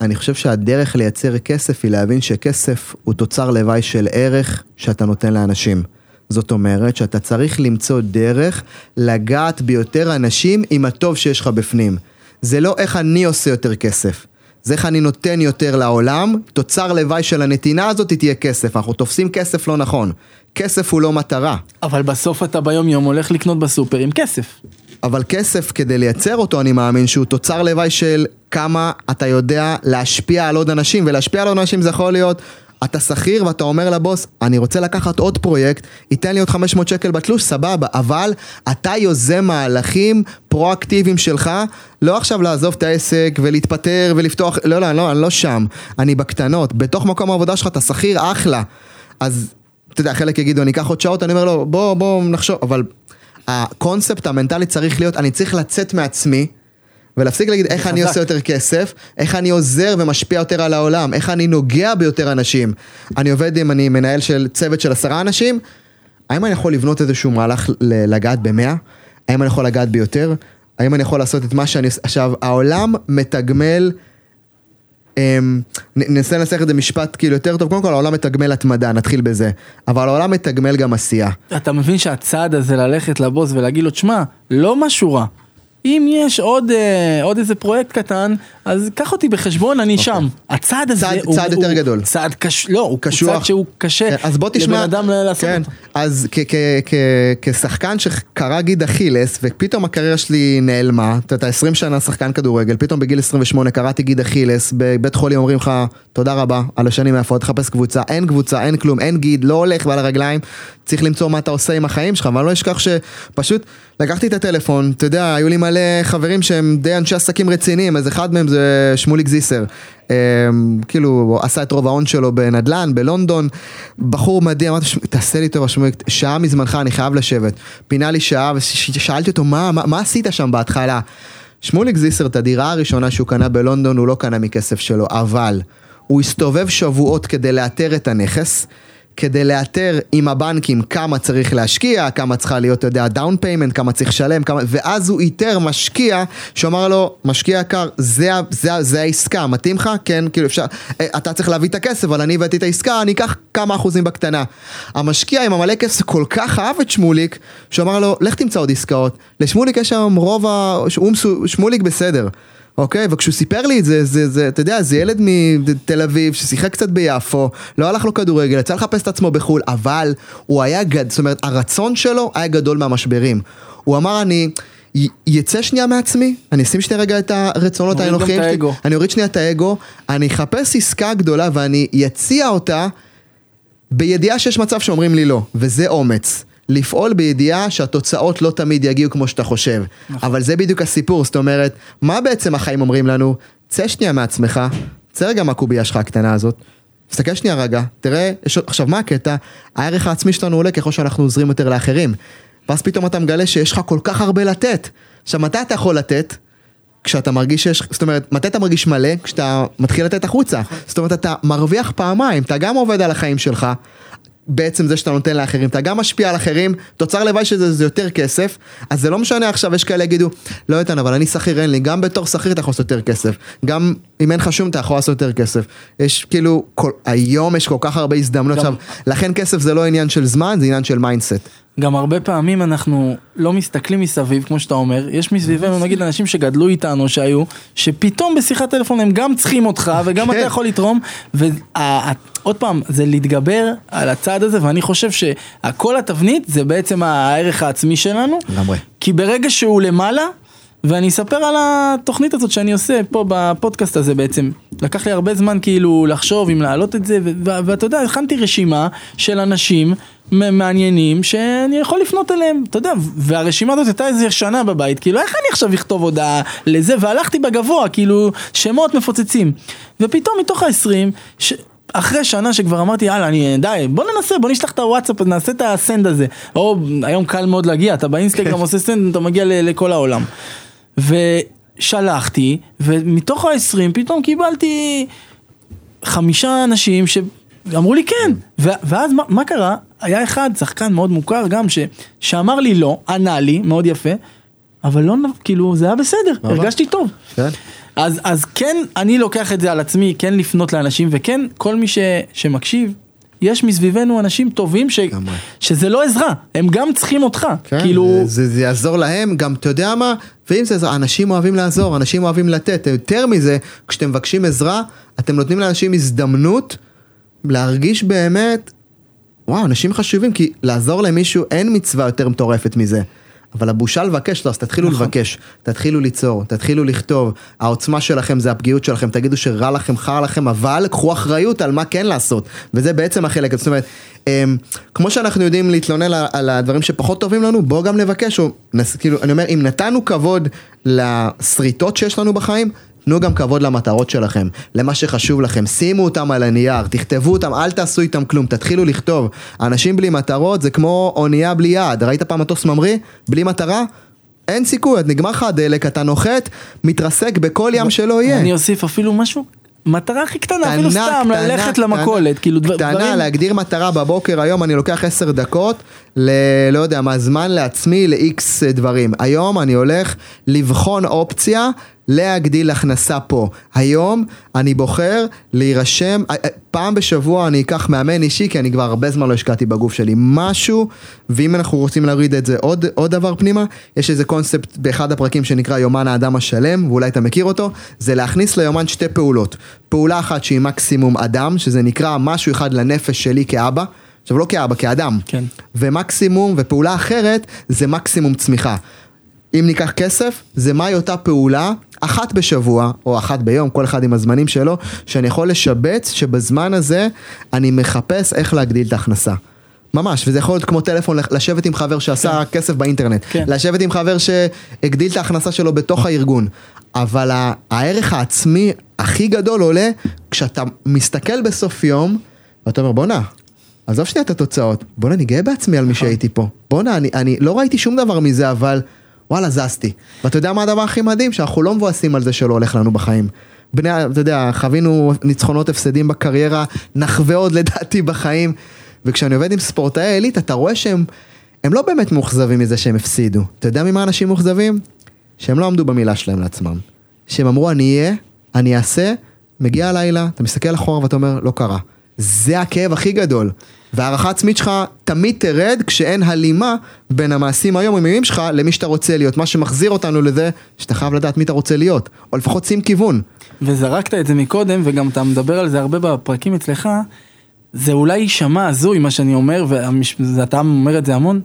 אני חושב שהדרך לייצר כסף היא להבין שכסף הוא תוצר לוואי של ערך שאתה נותן לאנשים. זאת אומרת שאתה צריך למצוא דרך לגעת ביותר אנשים עם הטוב שיש לך בפנים. זה לא איך אני עושה יותר כסף. זה איך אני נותן יותר לעולם, תוצר לוואי של הנתינה הזאת תהיה כסף, אנחנו תופסים כסף לא נכון. כסף הוא לא מטרה. אבל בסוף אתה ביום יום הולך לקנות בסופר עם כסף. אבל כסף כדי לייצר אותו אני מאמין שהוא תוצר לוואי של כמה אתה יודע להשפיע על עוד אנשים ולהשפיע על עוד אנשים זה יכול להיות אתה שכיר ואתה אומר לבוס, אני רוצה לקחת עוד פרויקט, ייתן לי עוד 500 שקל בתלוש, סבבה, אבל אתה יוזם מהלכים פרואקטיביים שלך, לא עכשיו לעזוב את העסק ולהתפטר ולפתוח, לא, לא, לא, אני לא שם, אני בקטנות, בתוך מקום העבודה שלך אתה שכיר אחלה, אז אתה יודע, חלק יגידו, אני אקח עוד שעות, אני אומר לו, בוא, בוא נחשוב, אבל הקונספט המנטלי צריך להיות, אני צריך לצאת מעצמי. ולהפסיק להגיד איך אני עושה יותר כסף, איך אני עוזר ומשפיע יותר על העולם, איך אני נוגע ביותר אנשים. אני עובד עם, אני מנהל של צוות של עשרה אנשים, האם אני יכול לבנות איזשהו מהלך לגעת במאה? האם אני יכול לגעת ביותר? האם אני יכול לעשות את מה שאני עושה? עכשיו, העולם מתגמל... אמ, ננסה לנסח את זה משפט כאילו יותר טוב, קודם כל העולם מתגמל התמדה, נתחיל בזה, אבל העולם מתגמל גם עשייה. אתה מבין שהצעד הזה ללכת לבוס ולהגיד לו, תשמע, לא משהו רע. אם יש עוד, אה, עוד איזה פרויקט קטן, אז קח אותי בחשבון, אני okay. אוקיי. שם. הצעד הזה צעד, הוא... צעד הוא, יותר גדול. צעד קשה, לא, הוא קשוח. צעד שהוא קשה כן, אז בוא תשמע, לבן אדם לעשות כן, אותו. אז כשחקן שקרא גיד אכילס, ופתאום הקריירה שלי נעלמה, אתה יודע, 20 שנה שחקן כדורגל, פתאום בגיל 28 קראתי גיד אכילס, בבית חולים אומרים לך, תודה רבה על השנים היפות, תחפש קבוצה, אין קבוצה, אין כלום, אין גיד, לא הולך ועל הרגליים, צריך למצוא מה אתה עושה עם החיים שלך, ואני לא אשכח שפשוט לקחתי את הטלפון, אתה יודע, היו לי מלא חברים שהם די אנשי עסקים רציניים, אז אחד מהם זה שמוליק זיסר. Um, כאילו, עשה את רוב ההון שלו בנדל"ן, בלונדון, בחור מדהים, אמרתי, תעשה לי טובה, שמוליק, שעה מזמנך, אני חייב לשבת. פינה לי שעה, ושאלתי אותו, מה, מה, מה עשית שם בהתחלה? שמוליק זיסר, את הדירה הראשונה שהוא קנה בלונדון, הוא לא קנה מכסף שלו, אבל הוא הסתובב שבועות כדי לאתר את הנכס. כדי לאתר עם הבנקים כמה צריך להשקיע, כמה צריכה להיות, אתה יודע, down payment, כמה צריך לשלם, כמה... ואז הוא איתר משקיע שאמר לו, משקיע יקר, זה, זה, זה העסקה, מתאים לך? כן, כאילו אפשר, אה, אתה צריך להביא את הכסף, אבל אני הבאתי את העסקה, אני אקח כמה אחוזים בקטנה. המשקיע עם המלא כסף כל כך אהב את שמוליק, שאמר לו, לך תמצא עוד עסקאות. לשמוליק יש היום רוב ה... שמוליק בסדר. אוקיי? וכשהוא סיפר לי את זה, זה, זה, אתה יודע, זה ילד מתל אביב ששיחק קצת ביפו, לא הלך לו כדורגל, יצא לחפש את עצמו בחו"ל, אבל הוא היה גד... זאת אומרת, הרצון שלו היה גדול מהמשברים. הוא אמר, אני... יצא שנייה מעצמי, אני אשים שנייה רגע את הרצונות האנוכיים שלי, אני אוריד שנייה את האגו, אני אחפש עסקה גדולה ואני אציע אותה בידיעה שיש מצב שאומרים לי לא, וזה אומץ. לפעול בידיעה שהתוצאות לא תמיד יגיעו כמו שאתה חושב. נכון. אבל זה בדיוק הסיפור, זאת אומרת, מה בעצם החיים אומרים לנו? צא שנייה מעצמך, צא רגע מהקובייה שלך הקטנה הזאת, תסתכל שנייה רגע, תראה, יש... עכשיו מה הקטע? הערך העצמי שלנו עולה ככל שאנחנו עוזרים יותר לאחרים. ואז פתאום אתה מגלה שיש לך כל כך הרבה לתת. עכשיו מתי אתה יכול לתת? כשאתה מרגיש שיש, זאת אומרת, מתי אתה מרגיש מלא? כשאתה מתחיל לתת החוצה. זאת אומרת, אתה מרוויח פעמיים, אתה גם עובד על החיים שלך, בעצם זה שאתה נותן לאחרים, אתה גם משפיע על אחרים, תוצר לוואי שזה זה יותר כסף, אז זה לא משנה עכשיו, יש כאלה יגידו, לא איתן, אבל אני שכיר, אין לי, גם בתור שכיר אתה יכול לעשות יותר כסף, גם אם אין לך שום אתה יכול לעשות יותר כסף. יש כאילו, כל, היום יש כל כך הרבה הזדמנויות, גם- עכשיו, לכן כסף זה לא עניין של זמן, זה עניין של mindset. גם הרבה פעמים אנחנו לא מסתכלים מסביב, כמו שאתה אומר, יש מסביבנו נגיד אנשים שגדלו איתנו, שהיו, שפתאום בשיחת טלפון הם גם צריכים אותך וגם אתה כן. יכול לתרום, ועוד פעם, זה להתגבר על הצעד הזה, ואני חושב שכל התבנית זה בעצם הערך העצמי שלנו, לגמרי. כי ברגע שהוא למעלה, ואני אספר על התוכנית הזאת שאני עושה פה בפודקאסט הזה בעצם. לקח לי הרבה זמן כאילו לחשוב אם להעלות את זה, ואתה יודע, הכנתי רשימה של אנשים מעניינים שאני יכול לפנות אליהם, אתה יודע, והרשימה הזאת הייתה איזה שנה בבית, כאילו איך אני עכשיו אכתוב הודעה לזה, והלכתי בגבוה, כאילו שמות מפוצצים. ופתאום מתוך העשרים, ש... אחרי שנה שכבר אמרתי יאללה אני די בוא ננסה בוא נשלח את הוואטסאפ נעשה את הסנד הזה או היום קל מאוד להגיע אתה באינסטגרם עושה סנד אתה מגיע לכל העולם. ושלחתי ומתוך ה-20 פתאום קיבלתי חמישה אנשים שאמרו לי כן ו- ואז מה, מה קרה היה אחד שחקן מאוד מוכר גם ש- שאמר לי לא ענה לי מאוד יפה אבל לא כאילו זה היה בסדר ממש. הרגשתי טוב. כן. אז, אז כן, אני לוקח את זה על עצמי, כן לפנות לאנשים, וכן, כל מי ש, שמקשיב, יש מסביבנו אנשים טובים ש. שזה לא עזרה, הם גם צריכים אותך. כן, כאילו, זה, זה, זה יעזור להם, גם אתה יודע מה, ואם זה עזרה, אנשים אוהבים לעזור, אנשים אוהבים לתת, יותר מזה, כשאתם מבקשים עזרה, אתם נותנים לאנשים הזדמנות להרגיש באמת, וואו, אנשים חשובים, כי לעזור למישהו אין מצווה יותר מטורפת מזה. אבל הבושה לבקש, לא, אז תתחילו נכון. לבקש, תתחילו ליצור, תתחילו לכתוב, העוצמה שלכם זה הפגיעות שלכם, תגידו שרע לכם, חר לכם, אבל קחו אחריות על מה כן לעשות, וזה בעצם החלק, זאת אומרת, אמ, כמו שאנחנו יודעים להתלונן על- על הדברים שפחות טובים לנו, בואו גם לבקש, או, נס, כאילו, אני אומר, אם נתנו כבוד לשריטות שיש לנו בחיים, תנו גם כבוד למטרות שלכם, למה שחשוב לכם, שימו אותם על הנייר, תכתבו אותם, אל תעשו איתם כלום, תתחילו לכתוב. אנשים בלי מטרות זה כמו אונייה בלי יעד, ראית פעם מטוס ממריא? בלי מטרה? אין סיכוי, את נגמר לך הדלק, אתה נוחת, מתרסק בכל ים שלא יהיה. אני אוסיף אפילו משהו, מטרה הכי קטנה, אפילו קטנה, סתם, קטנה, ללכת קטנה, למכולת, כאילו דבר- קטנה, דברים, להגדיר מטרה בבוקר, היום אני לוקח עשר דקות, ל... לא יודע מה, זמן לעצמי ל-X דברים. היום אני הולך לבחון אופציה להגדיל הכנסה פה. היום אני בוחר להירשם, אה, אה, פעם בשבוע אני אקח מאמן אישי, כי אני כבר הרבה זמן לא השקעתי בגוף שלי. משהו, ואם אנחנו רוצים להוריד את זה עוד, עוד דבר פנימה, יש איזה קונספט באחד הפרקים שנקרא יומן האדם השלם, ואולי אתה מכיר אותו, זה להכניס ליומן שתי פעולות. פעולה אחת שהיא מקסימום אדם, שזה נקרא משהו אחד לנפש שלי כאבא. עכשיו לא כאבא, כאדם. כן. ומקסימום, ופעולה אחרת, זה מקסימום צמיחה. אם ניקח כסף, זה מהי אותה פעולה, אחת בשבוע, או אחת ביום, כל אחד עם הזמנים שלו, שאני יכול לשבץ, שבזמן הזה אני מחפש איך להגדיל את ההכנסה. ממש, וזה יכול להיות כמו טלפון, לשבת עם חבר שעשה כסף באינטרנט, כן. לשבת עם חבר שהגדיל את ההכנסה שלו בתוך הארגון, אבל הערך העצמי הכי גדול עולה כשאתה מסתכל בסוף יום, ואתה אומר בואנה, עזוב שנייה את התוצאות, בואנה אני גאה בעצמי על מי שהייתי פה, בואנה אני, אני לא ראיתי שום דבר מזה אבל וואלה זזתי, ואתה יודע מה הדבר הכי מדהים? שאנחנו לא מבואסים על זה שלא הולך לנו בחיים. בני, אתה יודע, חווינו ניצחונות הפסדים בקריירה, נחווה עוד לדעתי בחיים, וכשאני עובד עם ספורטאי עילית אתה רואה שהם הם לא באמת מאוכזבים מזה שהם הפסידו. אתה יודע ממה אנשים מאוכזבים? שהם לא עמדו במילה שלהם לעצמם. שהם אמרו אני אהיה, אני אעשה, מגיע הלילה, אתה מסתכל אחורה ואתה אומר לא קרה. זה הכאב הכי גדול. והערכה עצמית שלך תמיד תרד כשאין הלימה בין המעשים היומיומיים שלך למי שאתה רוצה להיות. מה שמחזיר אותנו לזה שאתה חייב לדעת מי אתה רוצה להיות. או לפחות שים כיוון. וזרקת את זה מקודם, וגם אתה מדבר על זה הרבה בפרקים אצלך, זה אולי יישמע הזוי מה שאני אומר, ואתה אומר את זה המון,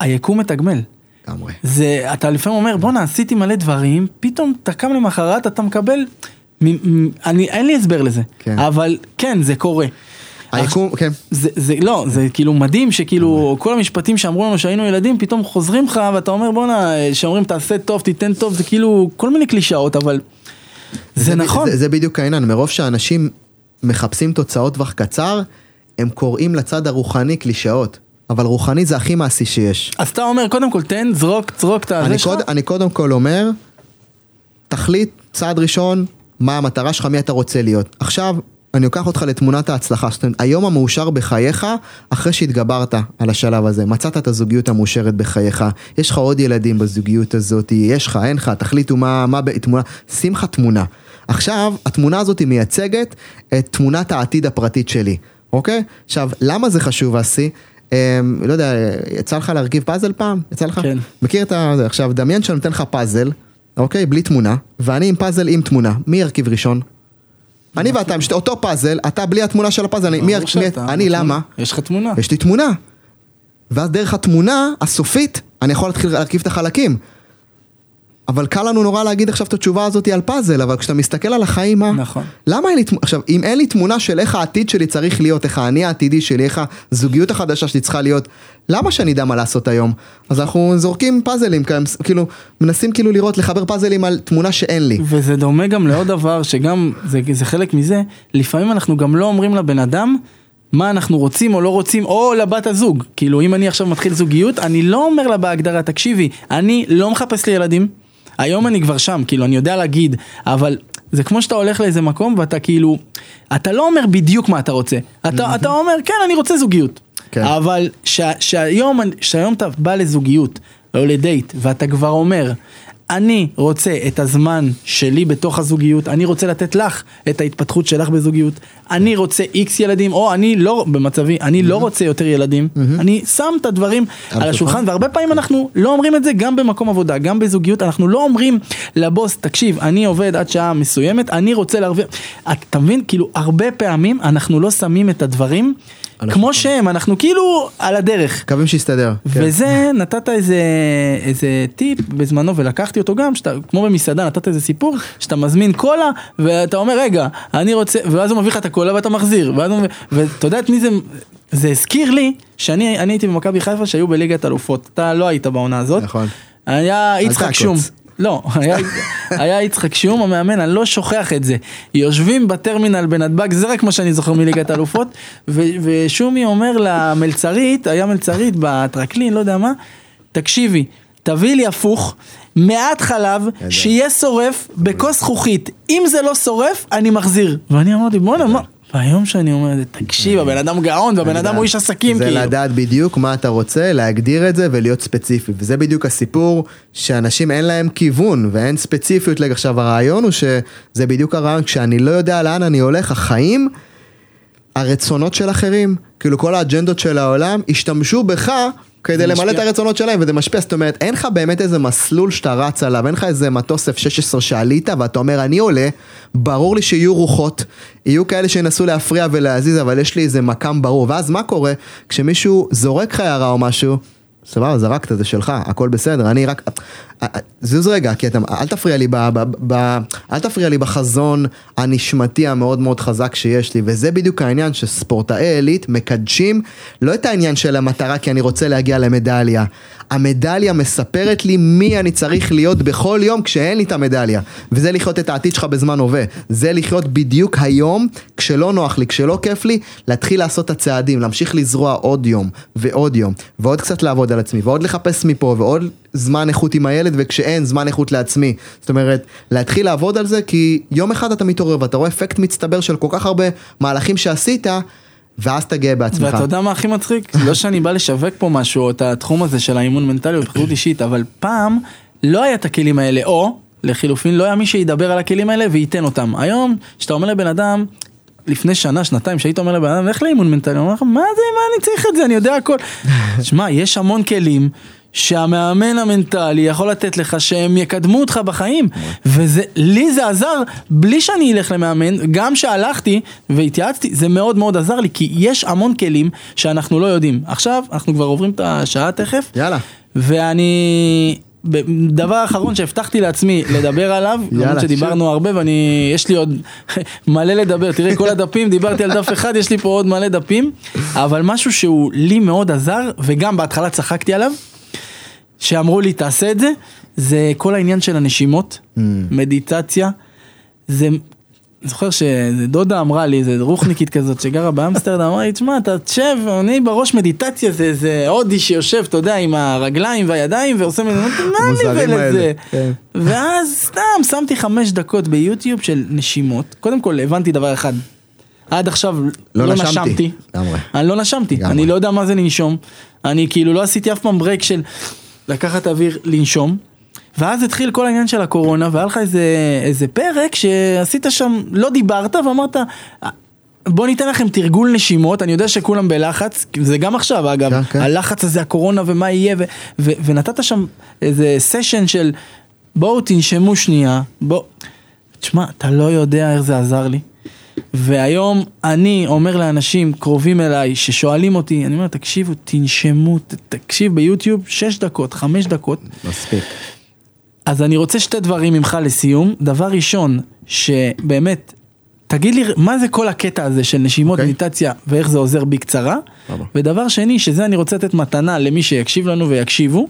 היקום מתגמל. לגמרי. זה, אתה לפעמים אומר, בואנה, עשיתי מלא דברים, פתאום אתה קם למחרת, אתה מקבל, מ, מ, אני, אין לי הסבר לזה, כן. אבל כן, זה קורה. היקום, כן. זה, זה לא, זה כאילו מדהים שכאילו כל המשפטים שאמרו לנו שהיינו ילדים פתאום חוזרים לך ואתה אומר בואנה, שאומרים תעשה טוב, תיתן טוב, זה כאילו כל מיני קלישאות אבל זה נכון. זה, זה בדיוק העניין, מרוב שאנשים מחפשים תוצאות טווח קצר, הם קוראים לצד הרוחני קלישאות. אבל רוחני זה הכי מעשי שיש. אז אתה אומר קודם כל תן, זרוק, זרוק את הזה אני, שלך. קוד, אני קודם כל אומר, תחליט, צעד ראשון, מה המטרה שלך, מי אתה רוצה להיות. עכשיו, אני לוקח אותך לתמונת ההצלחה, זאת אומרת, היום המאושר בחייך, אחרי שהתגברת על השלב הזה, מצאת את הזוגיות המאושרת בחייך, יש לך עוד ילדים בזוגיות הזאת, יש לך, אין לך, תחליטו מה, מה בתמונה, שים לך תמונה. עכשיו, התמונה הזאת מייצגת את תמונת העתיד הפרטית שלי, אוקיי? עכשיו, למה זה חשוב, אסי? אמ, לא יודע, יצא לך להרכיב פאזל פעם? יצא לך? כן. מכיר את ה... עכשיו, דמיין שאני נותן לך פאזל, אוקיי? בלי תמונה, ואני עם פאזל עם תמונה. מי ירכיב ראשון? אני ואתה, שתי- אותו פאזל, אתה בלי התמונה של הפאזל, אני למה? יש לך תמונה. יש לי תמונה. ואז דרך התמונה הסופית, אני יכול להתחיל להרכיב את החלקים. אבל קל לנו נורא להגיד עכשיו את התשובה הזאת על פאזל, אבל כשאתה מסתכל על החיים, מה? נכון. למה אין לי תמונה? עכשיו, אם אין לי תמונה של איך העתיד שלי צריך להיות, איך האני העתידי שלי, איך הזוגיות החדשה שלי צריכה להיות, למה שאני אדע מה לעשות היום? אז אנחנו זורקים פאזלים, כאילו, מנסים כאילו לראות, לחבר פאזלים על תמונה שאין לי. וזה דומה גם לעוד דבר שגם, זה, זה חלק מזה, לפעמים אנחנו גם לא אומרים לבן אדם מה אנחנו רוצים או לא רוצים, או לבת הזוג. כאילו אם אני עכשיו מתחיל זוגיות, אני לא אומר לה בהגדרה, תקשיבי, אני לא מחפש לי ילדים, היום אני כבר שם, כאילו אני יודע להגיד, אבל זה כמו שאתה הולך לאיזה מקום ואתה כאילו, אתה לא אומר בדיוק מה אתה רוצה, אתה, אתה אומר כן אני רוצה זוגיות, כן. אבל שה- שהיום, שהיום אתה בא לזוגיות או לדייט ואתה כבר אומר אני רוצה את הזמן שלי בתוך הזוגיות, אני רוצה לתת לך את ההתפתחות שלך בזוגיות, אני רוצה איקס ילדים, או אני לא, במצבי, אני לא רוצה יותר ילדים, אני שם את הדברים על השולחן, והרבה פעמים אנחנו לא אומרים את זה גם במקום עבודה, גם בזוגיות, אנחנו לא אומרים לבוס, תקשיב, אני עובד עד שעה מסוימת, אני רוצה להרוויח, אתה מבין, כאילו, הרבה פעמים אנחנו לא שמים את הדברים כמו שהם, אנחנו כאילו על הדרך. מקווים שיסתדר. כן. וזה נתת איזה, איזה טיפ בזמנו ולקחתי אותו גם, שאתה, כמו במסעדה נתת איזה סיפור, שאתה מזמין קולה ואתה אומר רגע, אני רוצה, ואז הוא מביא לך את הקולה ואתה מחזיר, ואז הוא, מביא- ואתה יודע את מי זה, זה הזכיר לי שאני אני הייתי במכבי חיפה שהיו בליגת אלופות, אתה לא היית בעונה הזאת, נכון. היה יצחק. שום. לא, היה, היה יצחק שום המאמן, אני לא שוכח את זה. יושבים בטרמינל בנתב"ג, זה רק מה שאני זוכר מליגת האלופות, ו- ושומי אומר למלצרית, היה מלצרית בטרקלין, לא יודע מה, תקשיבי, תביאי לי הפוך, מעט חלב, שיהיה שורף בכוס זכוכית, אם זה לא שורף, אני מחזיר. ואני אמרתי, בואנה, מה? והיום שאני אומר זה, תקשיב, הבן אדם גאון, והבן אדם הוא איש עסקים, זה כאילו. לדעת בדיוק מה אתה רוצה, להגדיר את זה ולהיות ספציפי. וזה בדיוק הסיפור שאנשים אין להם כיוון ואין ספציפיות. לג- עכשיו הרעיון הוא שזה בדיוק הרעיון, כשאני לא יודע לאן אני הולך, החיים, הרצונות של אחרים, כאילו כל האג'נדות של העולם, השתמשו בך. כדי למלא את. הרצונות שלהם וזה משפיע, זאת אומרת אין לך באמת איזה מסלול שאתה רץ עליו, אין לך איזה מטוס F-16 שעלית ואתה אומר אני עולה, ברור לי שיהיו רוחות, יהיו כאלה שינסו להפריע ולהזיז אבל יש לי איזה מקם ברור, ואז מה קורה? כשמישהו זורק לך הערה או משהו, סבבה זרקת זה שלך, הכל בסדר, אני רק, זוז רגע, כי אתה, אל תפריע לי, ב, ב, ב, אל תפריע לי בחזון הנשמתי המאוד מאוד חזק שיש לי, וזה בדיוק העניין שספורטאי עילית מקדשים לא את העניין של המטרה כי אני רוצה להגיע למדליה, המדליה מספרת לי מי אני צריך להיות בכל יום כשאין לי את המדליה, וזה לחיות את העתיד שלך בזמן הווה, זה לחיות בדיוק היום, כשלא נוח לי, כשלא כיף לי, להתחיל לעשות את הצעדים, להמשיך לזרוע עוד יום ועוד יום, ועוד קצת לעבוד על עצמי, ועוד לחפש מפה, ועוד זמן איכות עם הילד, וכשאין זמן איכות לעצמי. זאת אומרת, להתחיל לעבוד על זה, כי יום אחד אתה מתעורר ואתה רואה אפקט מצטבר של כל כך הרבה מהלכים שעשית, ואז אתה גאה בעצמך. ואתה יודע מה הכי מצחיק? לא שאני בא לשווק פה משהו, או את התחום הזה של האימון מנטלי בחירות אישית, אבל פעם לא היה את הכלים האלה, או לחילופין לא היה מי שידבר על הכלים האלה וייתן אותם. היום, כשאתה אומר לבן אדם, לפני שנה, שנתיים, שהיית אומר לבן אדם, לך לאימון מנטלי, הוא אומר לך, מה זה, מה אני צריך את זה, אני יודע הכל. שמע, יש המון כלים. שהמאמן המנטלי יכול לתת לך שהם יקדמו אותך בחיים. וזה לי זה עזר בלי שאני אלך למאמן גם שהלכתי והתייעצתי זה מאוד מאוד עזר לי כי יש המון כלים שאנחנו לא יודעים. עכשיו אנחנו כבר עוברים את השעה תכף. יאללה. ואני דבר אחרון שהבטחתי לעצמי לדבר עליו, למרות שדיברנו הרבה ואני, יש לי עוד מלא לדבר, תראה כל הדפים, דיברתי על דף אחד, יש לי פה עוד מלא דפים, אבל משהו שהוא לי מאוד עזר, וגם בהתחלה צחקתי עליו, שאמרו לי תעשה את זה, זה כל העניין של הנשימות, מדיטציה, זה... אני זוכר שדודה אמרה לי, איזה רוחניקית כזאת שגרה באמסטרדם, אמרה לי, תשמע, אתה תשב, אני בראש מדיטציה זה איזה הודי שיושב, אתה יודע, עם הרגליים והידיים ועושה מזה, מה האלה, ולזה? כן. ואז סתם שמתי חמש דקות ביוטיוב של נשימות, קודם כל הבנתי דבר אחד, עד עכשיו לא לא, נשמתי. נשמתי. אני לא נשמתי, לגמרי. אני לא יודע מה זה לנשום. אני כאילו לא עשיתי אף פעם break של לקחת אוויר לנשום. ואז התחיל כל העניין של הקורונה, והיה לך איזה, איזה פרק שעשית שם, לא דיברת ואמרת, בוא ניתן לכם תרגול נשימות, אני יודע שכולם בלחץ, זה גם עכשיו אגב, כן, כן. הלחץ הזה, הקורונה ומה יהיה, ו- ו- ונתת שם איזה סשן של בואו תנשמו שנייה, בוא, תשמע, אתה לא יודע איך זה עזר לי. והיום אני אומר לאנשים קרובים אליי ששואלים אותי, אני אומר, תקשיבו, תנשמו, תקשיב ביוטיוב, 6 דקות, 5 דקות. מספיק. אז אני רוצה שתי דברים ממך לסיום. דבר ראשון, שבאמת, תגיד לי מה זה כל הקטע הזה של נשימות, אוקיי. מדיטציה, ואיך זה עוזר בקצרה. סבבה. ודבר שני, שזה אני רוצה לתת מתנה למי שיקשיב לנו ויקשיבו,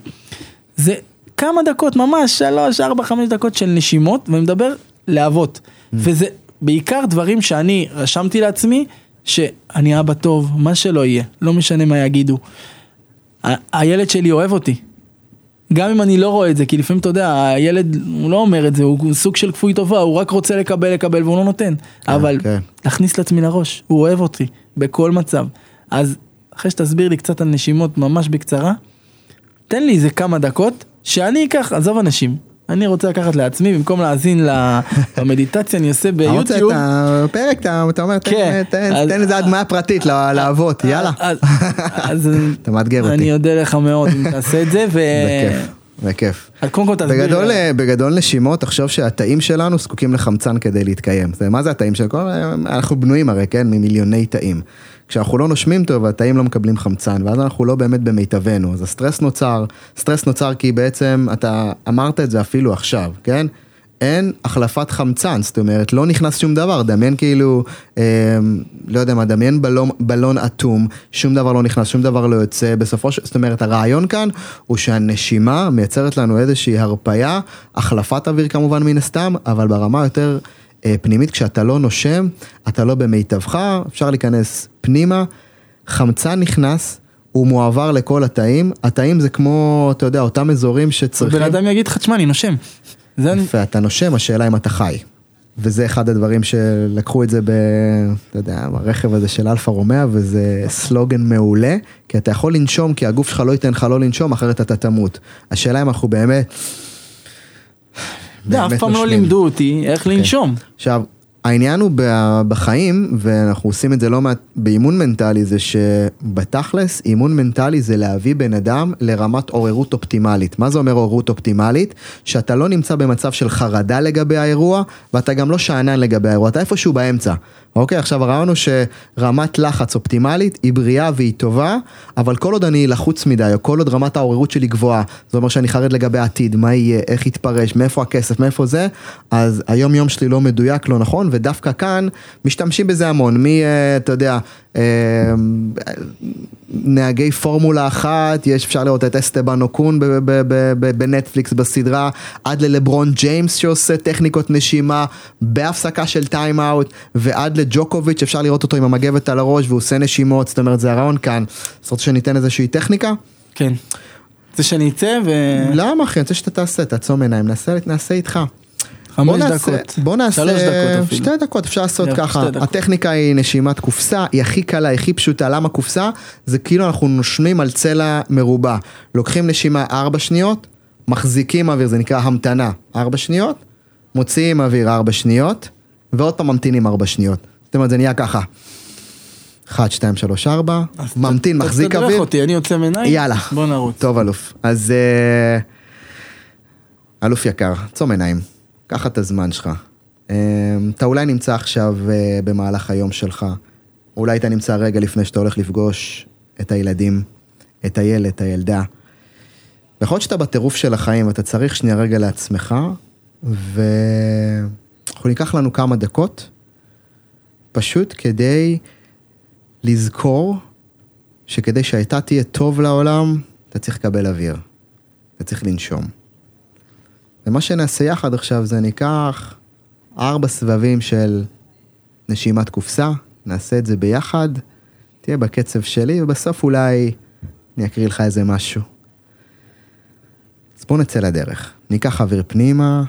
זה כמה דקות, ממש שלוש, ארבע, חמש דקות של נשימות, ואני מדבר לאבות. וזה בעיקר דברים שאני רשמתי לעצמי, שאני אבא טוב, מה שלא יהיה, לא משנה מה יגידו. הילד שלי אוהב אותי. גם אם אני לא רואה את זה, כי לפעמים אתה יודע, הילד, הוא לא אומר את זה, הוא סוג של כפוי טובה, הוא רק רוצה לקבל, לקבל, והוא לא נותן. אבל כן. להכניס לעצמי לראש, הוא אוהב אותי, בכל מצב. אז אחרי שתסביר לי קצת על נשימות ממש בקצרה, תן לי איזה כמה דקות, שאני אקח, עזוב אנשים, אני רוצה לקחת לעצמי, במקום להאזין למדיטציה, אני עושה אתה רוצה ביוטיוב. את הפרק, אתה אומר, תן- כן. איזה הדמיה פרטית ל- לאבות, יאללה. אז- אז אתה מאתגר אותי. אני אודה לך מאוד אם תעשה את זה. בכיף. אז קודם כל תסביר. בגדול. אה, בגדול נשימות, תחשוב שהתאים שלנו זקוקים לחמצן כדי להתקיים. זה, מה זה התאים של כל... אנחנו בנויים הרי, כן? ממיליוני תאים. כשאנחנו לא נושמים טוב, התאים לא מקבלים חמצן, ואז אנחנו לא באמת במיטבנו. אז הסטרס נוצר, סטרס נוצר כי בעצם, אתה אמרת את זה אפילו עכשיו, כן? אין החלפת חמצן, זאת אומרת, לא נכנס שום דבר, דמיין כאילו, אה, לא יודע מה, דמיין בלון, בלון אטום, שום דבר לא נכנס, שום דבר לא יוצא, בסופו של, זאת אומרת, הרעיון כאן הוא שהנשימה מייצרת לנו איזושהי הרפייה, החלפת אוויר כמובן מן הסתם, אבל ברמה יותר פנימית, כשאתה לא נושם, אתה לא במיטבך, אפשר להיכנס פנימה, חמצן נכנס. הוא מועבר לכל התאים, התאים זה כמו, אתה יודע, אותם אזורים שצריכים... בן אדם יגיד לך, תשמע, אני נושם. יפה, אתה נושם, השאלה אם אתה חי. וזה אחד הדברים שלקחו את זה ב... אתה יודע, ברכב הזה של אלפה רומאה, וזה סלוגן מעולה, כי אתה יכול לנשום, כי הגוף שלך לא ייתן לך לא לנשום, אחרת אתה תמות. השאלה אם אנחנו באמת... יודע, אף פעם לא. לימדו אותי איך לנשום. עכשיו, העניין הוא בחיים, ואנחנו עושים את זה לא מעט באימון מנטלי, זה שבתכלס, אימון מנטלי זה להביא בן אדם לרמת עוררות אופטימלית. מה זה אומר עוררות אופטימלית? שאתה לא נמצא במצב של חרדה לגבי האירוע, ואתה גם לא שאנן לגבי האירוע, אתה איפשהו באמצע. אוקיי, עכשיו הרעיון הוא שרמת לחץ אופטימלית היא בריאה והיא טובה, אבל כל עוד אני לחוץ מדי, או כל עוד רמת העוררות שלי גבוהה, זה אומר שאני חרד לגבי העתיד, מה יהיה, איך יתפרש, מאיפה הכסף, מאיפה זה, אז היום יום שלי לא מדויק, לא נכון, ודווקא כאן משתמשים בזה המון, מי, אה, אתה יודע, אה, נהגי פורמולה אחת, יש אפשר לראות את אסטבן אוקון בנטפליקס בסדרה, עד ללברון ג'יימס שעושה טכניקות נשימה בהפסקה של טיים אאוט, ועד לג'וקוביץ' אפשר לראות אותו עם המגבת על הראש והוא עושה נשימות, זאת אומרת זה הרעיון כאן. אז רוצה שניתן איזושהי טכניקה? כן. זה שאני אצא ו... למה אחי? אני רוצה שאתה תעשה, תעצום עיניים, נעשה, נעשה איתך. חמש דקות. בוא נעשה, שלוש דקות אפילו. שתי דקות אפשר לעשות ככה. הטכניקה היא נשימת קופסה, היא הכי קלה, היא הכי פשוטה, למה קופסה? זה כאילו אנחנו נושמים על צלע מרובע, לוקחים נשימה 4 שניות, מחזיקים אוויר, זה נקרא המתנה, 4 שניות, מוציאים אוויר 4 שניות, ועוד פעם ממתינים 4 שניות, זאת אומרת זה נהיה ככה, 1, 2, 3, 4, אז ממתין, מחזיק תדרך אוויר, אותי, אני יוצא מעיניים. יאללה. בוא נרוץ. טוב אלוף. אז אה, אלוף יקר, צום עיניים, קח את הזמן שלך. אה, אתה אולי נמצא עכשיו אה, במהלך היום שלך, אולי אתה נמצא רגע לפני שאתה הולך לפגוש את הילדים, את הילד, את הילדה. יכול להיות שאתה בטירוף של החיים, אתה צריך שנייה רגע לעצמך, ואנחנו ניקח לנו כמה דקות, פשוט כדי לזכור שכדי שאתה תהיה טוב לעולם, אתה צריך לקבל אוויר. אתה צריך לנשום. ומה שנעשה יחד עכשיו זה ניקח ארבע סבבים של נשימת קופסה, נעשה את זה ביחד, תהיה בקצב שלי, ובסוף אולי אני אקריא לך איזה משהו. אז בוא נצא לדרך. ניקח אוויר פנימה,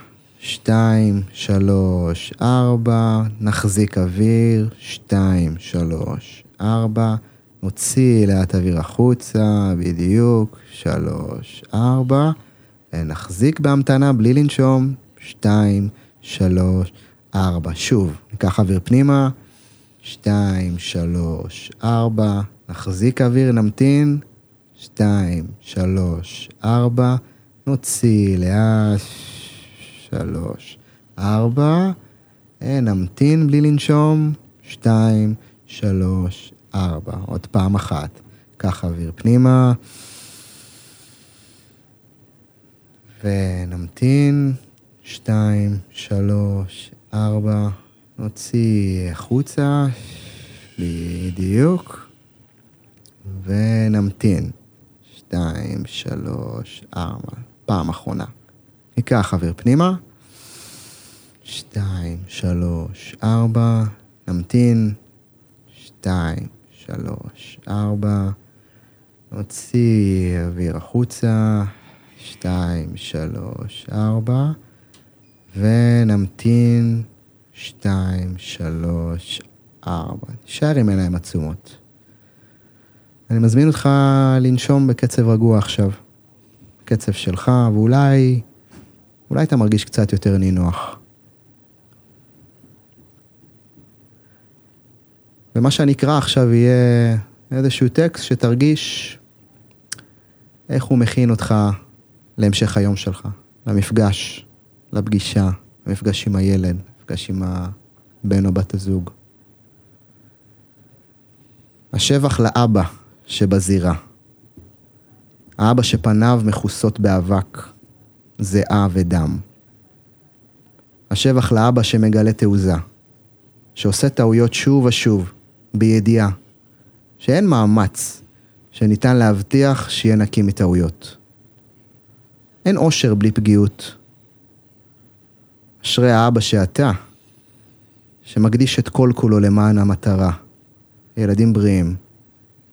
שתיים, שלוש, ארבע, נחזיק אוויר, שתיים, שלוש, ארבע, נוציא לאט אוויר החוצה, בדיוק, שלוש, ארבע, נחזיק בהמתנה בלי לנשום, שתיים, שלוש, ארבע, שוב, ניקח אוויר פנימה, שתיים, שלוש, ארבע, נחזיק אוויר, נמתין, שתיים, שלוש, ארבע, נוציא לאט, שלוש, ארבע, נמתין בלי לנשום, שתיים, שלוש, ארבע. עוד פעם אחת. קח אוויר פנימה. ונמתין, שתיים, שלוש, ארבע, נוציא החוצה, בדיוק, ונמתין, שתיים, שלוש, ארבע, פעם אחרונה. ניקח אוויר פנימה, שתיים, שלוש, ארבע, נמתין, שתיים, שלוש, ארבע, נוציא אוויר החוצה, שתיים, שלוש, ארבע, ונמתין, שתיים, שלוש, ארבע. תישאר עם עיניים עצומות. אני מזמין אותך לנשום בקצב רגוע עכשיו. קצב שלך, ואולי, אולי אתה מרגיש קצת יותר נינוח. ומה שאני אקרא עכשיו יהיה איזשהו טקסט שתרגיש איך הוא מכין אותך להמשך היום שלך, למפגש, לפגישה, למפגש עם הילד, למפגש עם הבן או בת הזוג. השבח לאבא שבזירה. האבא שפניו מכוסות באבק, זיעה ודם. השבח לאבא שמגלה תעוזה, שעושה טעויות שוב ושוב, בידיעה, שאין מאמץ שניתן להבטיח שיהיה נקי מטעויות. אין אושר בלי פגיעות. אשרי האבא שאתה, שמקדיש את כל כולו למען המטרה. ילדים בריאים,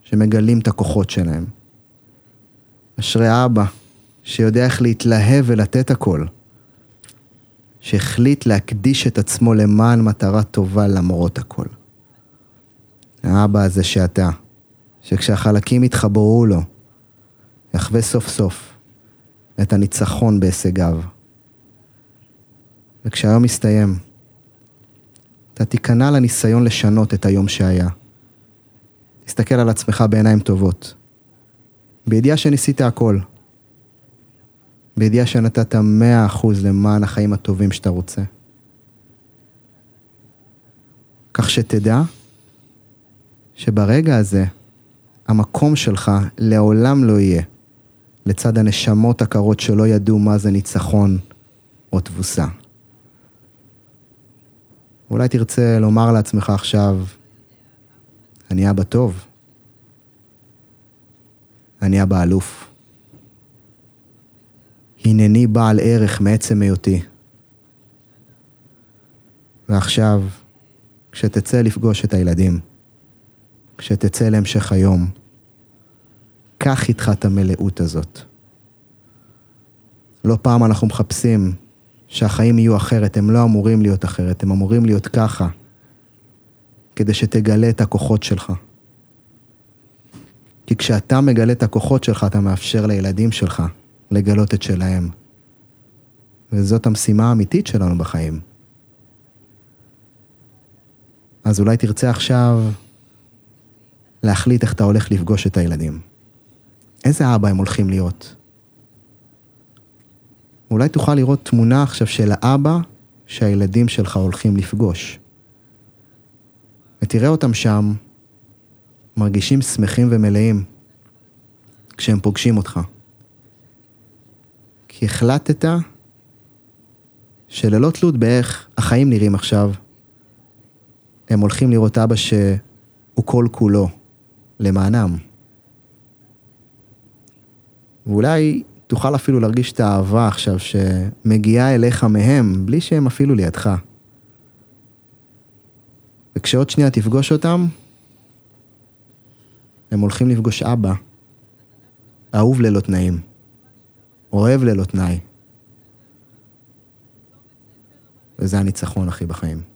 שמגלים את הכוחות שלהם. אשרי האבא, שיודע איך להתלהב ולתת הכל. שהחליט להקדיש את עצמו למען מטרה טובה למרות הכל. האבא הזה שאתה, שכשהחלקים יתחברו לו, יחווה סוף סוף את הניצחון בהישגיו. וכשהיום יסתיים, אתה תיכנע לניסיון לשנות את היום שהיה. תסתכל על עצמך בעיניים טובות. בידיעה שניסית הכל. בידיעה שנתת מאה אחוז למען החיים הטובים שאתה רוצה. כך שתדע שברגע הזה, המקום שלך לעולם לא יהיה לצד הנשמות הקרות שלא ידעו מה זה ניצחון או תבוסה. אולי תרצה לומר לעצמך עכשיו, אני אבא טוב. אני אבא אלוף. הנני בעל ערך מעצם היותי. ועכשיו, כשתצא לפגוש את הילדים, כשתצא להמשך היום, קח איתך את המלאות הזאת. לא פעם אנחנו מחפשים שהחיים יהיו אחרת, הם לא אמורים להיות אחרת, הם אמורים להיות ככה, כדי שתגלה את הכוחות שלך. כי כשאתה מגלה את הכוחות שלך, אתה מאפשר לילדים שלך לגלות את שלהם. וזאת המשימה האמיתית שלנו בחיים. אז אולי תרצה עכשיו להחליט איך אתה הולך לפגוש את הילדים. איזה אבא הם הולכים להיות? אולי תוכל לראות תמונה עכשיו של האבא שהילדים שלך הולכים לפגוש. ותראה אותם שם, מרגישים שמחים ומלאים כשהם פוגשים אותך. כי החלטת שללא תלות באיך החיים נראים עכשיו, הם הולכים לראות אבא שהוא כל כולו למענם. ואולי תוכל אפילו להרגיש את האהבה עכשיו שמגיעה אליך מהם, בלי שהם אפילו לידך. וכשעוד שנייה תפגוש אותם, הם הולכים לפגוש אבא, אהוב ללא תנאים, אוהב ללא תנאי. וזה הניצחון, אחי, בחיים.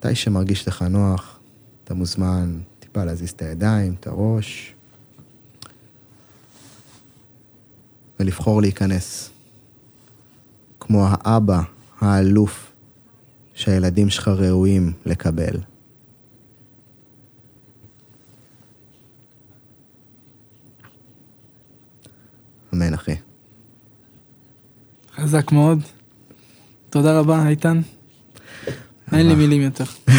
מתי שמרגיש לך נוח, אתה מוזמן טיפה להזיז את הידיים, את הראש, ולבחור להיכנס. כמו האבא האלוף שהילדים שלך ראויים לקבל. אמן, אחי. חזק מאוד. תודה רבה, איתן. אין לי מילים יותר.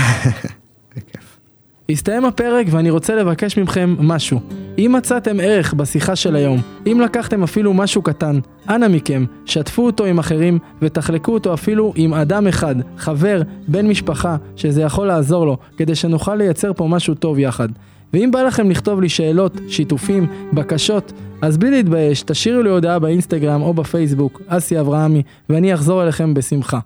הסתיים הפרק ואני רוצה לבקש מכם משהו. אם מצאתם ערך בשיחה של היום, אם לקחתם אפילו משהו קטן, אנא מכם, שתפו אותו עם אחרים ותחלקו אותו אפילו עם אדם אחד, חבר, בן משפחה, שזה יכול לעזור לו, כדי שנוכל לייצר פה משהו טוב יחד. ואם בא לכם לכתוב לי שאלות, שיתופים, בקשות, אז בלי להתבייש, תשאירו לי הודעה באינסטגרם או בפייסבוק, אסי אברהמי, ואני אחזור אליכם בשמחה.